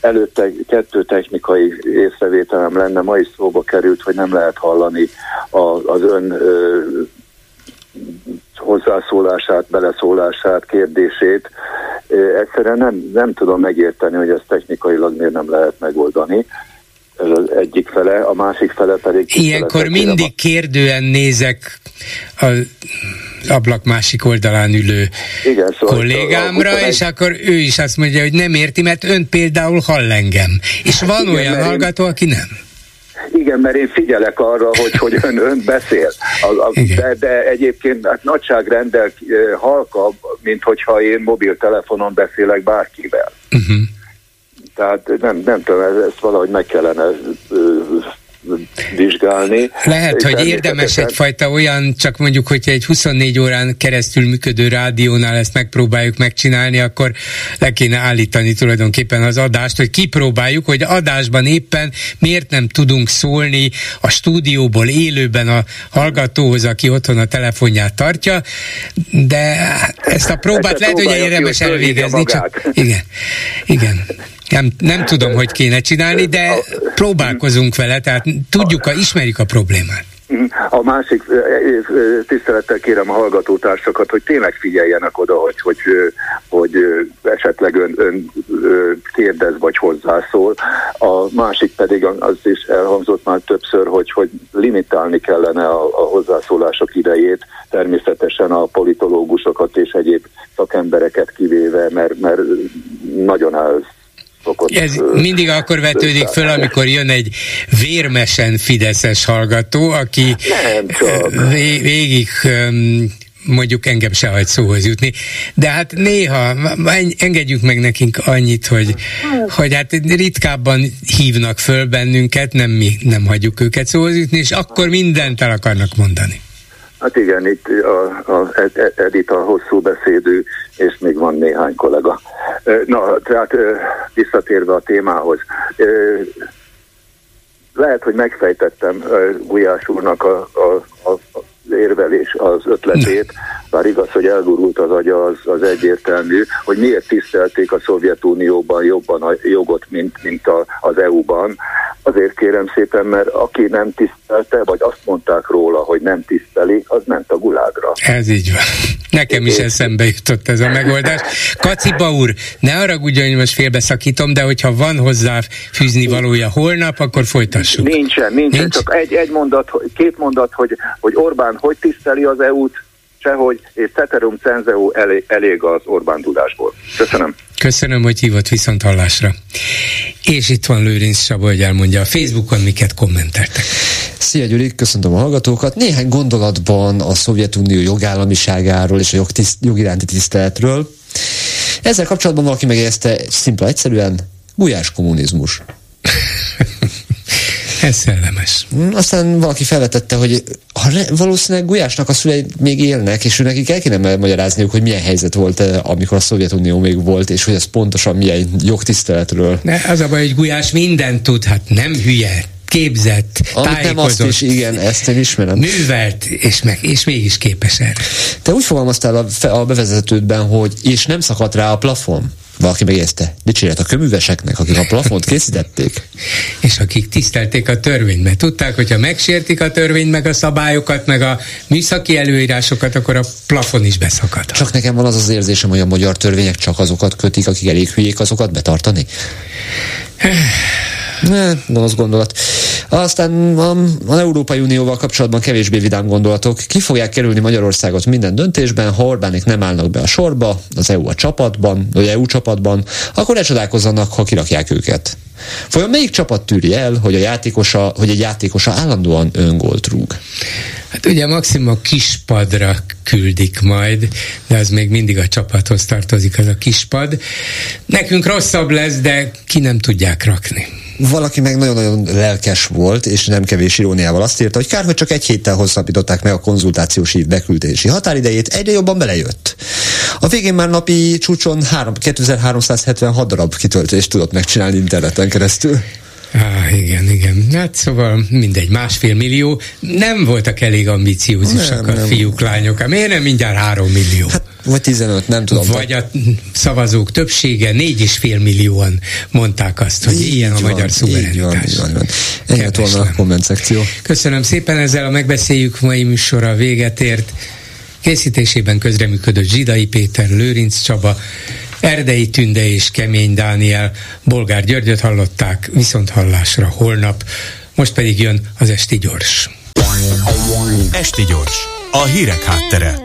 K: Előtte kettő technikai észrevételem lenne, ma is szóba került, hogy nem lehet hallani az ön hozzászólását, beleszólását, kérdését. Egyszerűen nem, nem tudom megérteni, hogy ezt technikailag miért nem lehet megoldani ez az egyik fele, a másik fele pedig...
A: Ilyenkor mindig kérdően nézek a ablak másik oldalán ülő Igen, szóval kollégámra, a, a, és akkor ő is azt mondja, hogy nem érti, mert ön például hall engem. És hát van Igen, olyan hallgató, aki nem.
K: Igen, mert én figyelek arra, hogy, hogy ön, ön beszél. A, a, de, de egyébként hát nagyságrendel eh, halkabb, mint hogyha én mobiltelefonon beszélek bárkivel. Uh-huh. Tehát nem, nem tudom, ezt valahogy meg kellene vizsgálni.
A: Lehet, hogy érdemes egyfajta olyan, csak mondjuk, hogyha egy 24 órán keresztül működő rádiónál ezt megpróbáljuk megcsinálni, akkor le kéne állítani tulajdonképpen az adást, hogy kipróbáljuk, hogy adásban éppen miért nem tudunk szólni a stúdióból élőben a hallgatóhoz, aki otthon a telefonját tartja, de ezt a próbát lehet, hogy érdemes elvégezni. Csak, igen, igen. Nem, nem tudom, hogy kéne csinálni, de próbálkozunk vele, tehát tudjuk, a, ismerjük a problémát.
K: A másik, tisztelettel kérem a hallgatótársakat, hogy tényleg figyeljenek oda, hogy, hogy, hogy esetleg ön, ön kérdez vagy hozzászól. A másik pedig az is elhangzott már többször, hogy, hogy limitálni kellene a, a hozzászólások idejét, természetesen a politológusokat és egyéb szakembereket kivéve, mert, mert nagyon el
A: szokott. Ez mindig akkor vetődik föl, amikor jön egy vérmesen fideszes hallgató, aki végig mondjuk engem se hagy szóhoz jutni, de hát néha engedjük meg nekünk annyit, hogy, hogy hát ritkábban hívnak föl bennünket, nem mi nem hagyjuk őket szóhoz jutni, és akkor mindent el akarnak mondani.
K: Hát igen, itt a, a Edith a hosszú beszédű, és még van néhány kollega. Na, tehát visszatérve a témához. Lehet, hogy megfejtettem Gulyás úrnak a, a, a, érvelés, az ötletét, bár igaz, hogy elgurult az agya, az, az egyértelmű, hogy miért tisztelték a Szovjetunióban jobban a jogot, mint, mint a, az EU-ban. Azért kérem szépen, mert aki nem tisztelte, vagy azt mondták róla, hogy nem tiszteli, az ment a gulágra.
A: Ez így van. Nekem is eszembe jutott ez a megoldás. Kaciba úr, ne arra hogy most félbeszakítom, de hogyha van hozzá fűzni valója holnap, akkor folytassuk.
K: Nincsen, nincsen, Nincs? csak egy, egy mondat, két mondat, hogy, hogy Orbán hogy tiszteli az EU-t, sehogy, és ceterum cenzeu elég, elég az Orbán tudásból. Köszönöm.
A: Köszönöm, hogy hívott viszont hallásra. És itt van Lőrinc Saba, hogy elmondja a Facebookon, miket kommenteltek.
L: Szia Gyuri, köszöntöm a hallgatókat. Néhány gondolatban a Szovjetunió jogállamiságáról és a jogtiszt, jogiránti tiszteletről. Ezzel kapcsolatban valaki megjegyezte szimpla egyszerűen gulyás kommunizmus.
A: Ez szellemes.
L: Mm, aztán valaki felvetette, hogy ha valószínűleg Gulyásnak a szülei még élnek, és ő nekik el kéne magyarázniuk, hogy milyen helyzet volt, eh, amikor a Szovjetunió még volt, és hogy ez pontosan milyen jogtiszteletről.
A: Ne, az a baj, hogy Gulyás mindent tud, hát nem hülye, képzett, Amit tájékozott. Nem azt
L: is, igen, ezt én ismerem.
A: Művelt, és, meg, és mégis képes erre.
L: Te úgy fogalmaztál a, a bevezetődben, hogy és nem szakadt rá a plafon. Valaki megjegyezte, dicséret a köműveseknek, akik a plafont készítették.
A: És akik tisztelték a törvényt, mert tudták, hogyha megsértik a törvényt, meg a szabályokat, meg a műszaki előírásokat, akkor a plafon is beszakad.
L: Csak nekem van az az érzésem, hogy a magyar törvények csak azokat kötik, akik elég hülyék azokat betartani. Ne, az gondolat. Aztán a, az Európai Unióval kapcsolatban kevésbé vidám gondolatok. Ki fogják kerülni Magyarországot minden döntésben, ha Orbánik nem állnak be a sorba, az EU a csapatban, vagy EU csapatban, akkor lecsodálkozzanak, ha kirakják őket. Folyam melyik csapat tűri el, hogy, a játékosa, hogy egy játékosa állandóan öngolt rúg?
A: Hát ugye maximum a kispadra küldik majd, de az még mindig a csapathoz tartozik az a kispad. Nekünk rosszabb lesz, de ki nem tudják rakni
L: valaki meg nagyon-nagyon lelkes volt, és nem kevés iróniával azt írta, hogy kár, hogy csak egy héttel hosszabbították meg a konzultációs hív beküldési határidejét, egyre jobban belejött. A végén már napi csúcson 3, 2376 darab kitöltést tudott megcsinálni interneten keresztül.
A: Ah, igen, igen. Hát szóval mindegy, másfél millió. Nem voltak elég ambiciózusak nem, a fiúk, nem. lányok. Miért nem mindjárt három millió? Hát,
L: vagy 15, nem tudom.
A: Vagy a szavazók többsége, négy és fél millióan mondták azt, hogy így ilyen a magyar szuverenitás. Így van, így van.
L: Ennyi volna a komment szekció.
A: Köszönöm szépen, ezzel a megbeszéljük mai műsora véget ért. Készítésében közreműködött Zsidai Péter, Lőrinc Csaba, Erdei Tünde és Kemény Dániel, Bolgár Györgyöt hallották, viszont hallásra holnap, most pedig jön az Esti Gyors.
M: Esti Gyors, a hírek háttere.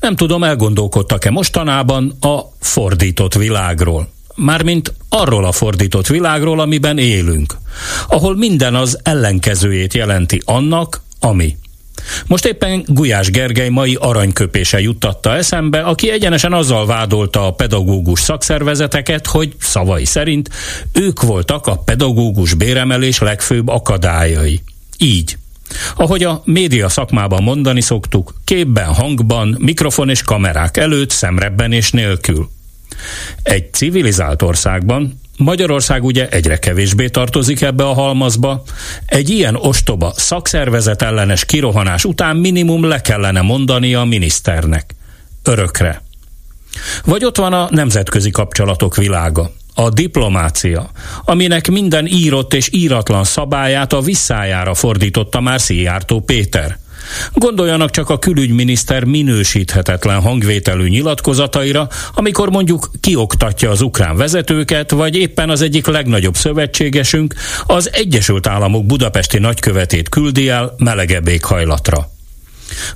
N: Nem tudom, elgondolkodtak-e mostanában a fordított világról. Mármint arról a fordított világról, amiben élünk, ahol minden az ellenkezőjét jelenti annak, ami. Most éppen Gulyás Gergely mai aranyköpése juttatta eszembe, aki egyenesen azzal vádolta a pedagógus szakszervezeteket, hogy szavai szerint ők voltak a pedagógus béremelés legfőbb akadályai. Így. Ahogy a média szakmában mondani szoktuk, képben, hangban, mikrofon és kamerák előtt, szemrebben és nélkül. Egy civilizált országban Magyarország ugye egyre kevésbé tartozik ebbe a halmazba. Egy ilyen ostoba szakszervezet ellenes kirohanás után minimum le kellene mondani a miniszternek. Örökre. Vagy ott van a nemzetközi kapcsolatok világa a diplomácia, aminek minden írott és íratlan szabályát a visszájára fordította már Szijjártó Péter. Gondoljanak csak a külügyminiszter minősíthetetlen hangvételű nyilatkozataira, amikor mondjuk kioktatja az ukrán vezetőket, vagy éppen az egyik legnagyobb szövetségesünk, az Egyesült Államok budapesti nagykövetét küldi el melegebb éghajlatra.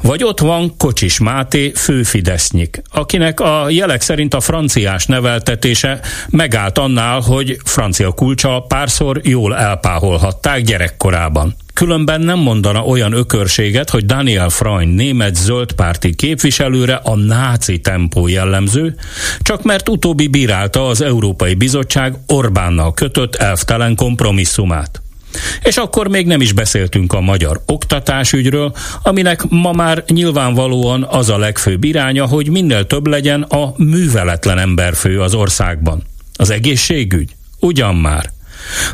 N: Vagy ott van Kocsis Máté főfidesznyik, akinek a jelek szerint a franciás neveltetése megállt annál, hogy francia kulcsa párszor jól elpáholhatták gyerekkorában. Különben nem mondana olyan ökörséget, hogy Daniel Freund német zöldpárti képviselőre a náci tempó jellemző, csak mert utóbbi bírálta az Európai Bizottság Orbánnal kötött elvtelen kompromisszumát. És akkor még nem is beszéltünk a magyar oktatásügyről, aminek ma már nyilvánvalóan az a legfőbb iránya, hogy minél több legyen a műveletlen emberfő az országban. Az egészségügy? Ugyan már.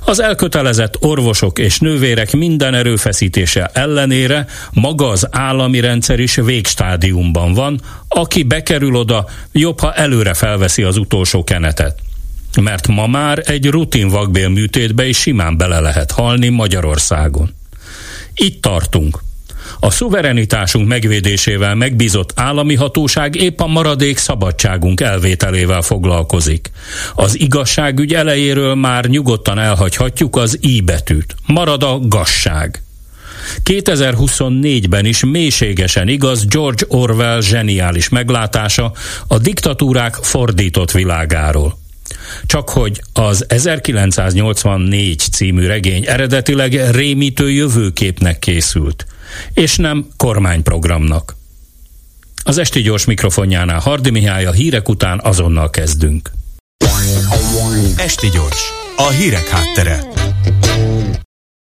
N: Az elkötelezett orvosok és nővérek minden erőfeszítése ellenére maga az állami rendszer is végstádiumban van, aki bekerül oda, jobb, ha előre felveszi az utolsó kenetet mert ma már egy rutin vakbél műtétbe is simán bele lehet halni Magyarországon. Itt tartunk. A szuverenitásunk megvédésével megbízott állami hatóság épp a maradék szabadságunk elvételével foglalkozik. Az igazságügy elejéről már nyugodtan elhagyhatjuk az i betűt. Marad a gasság. 2024-ben is mélységesen igaz George Orwell zseniális meglátása a diktatúrák fordított világáról. Csak hogy az 1984 című regény eredetileg rémítő jövőképnek készült, és nem kormányprogramnak. Az esti gyors mikrofonjánál Hardi Mihály a hírek után azonnal kezdünk.
M: Esti gyors, a hírek háttere.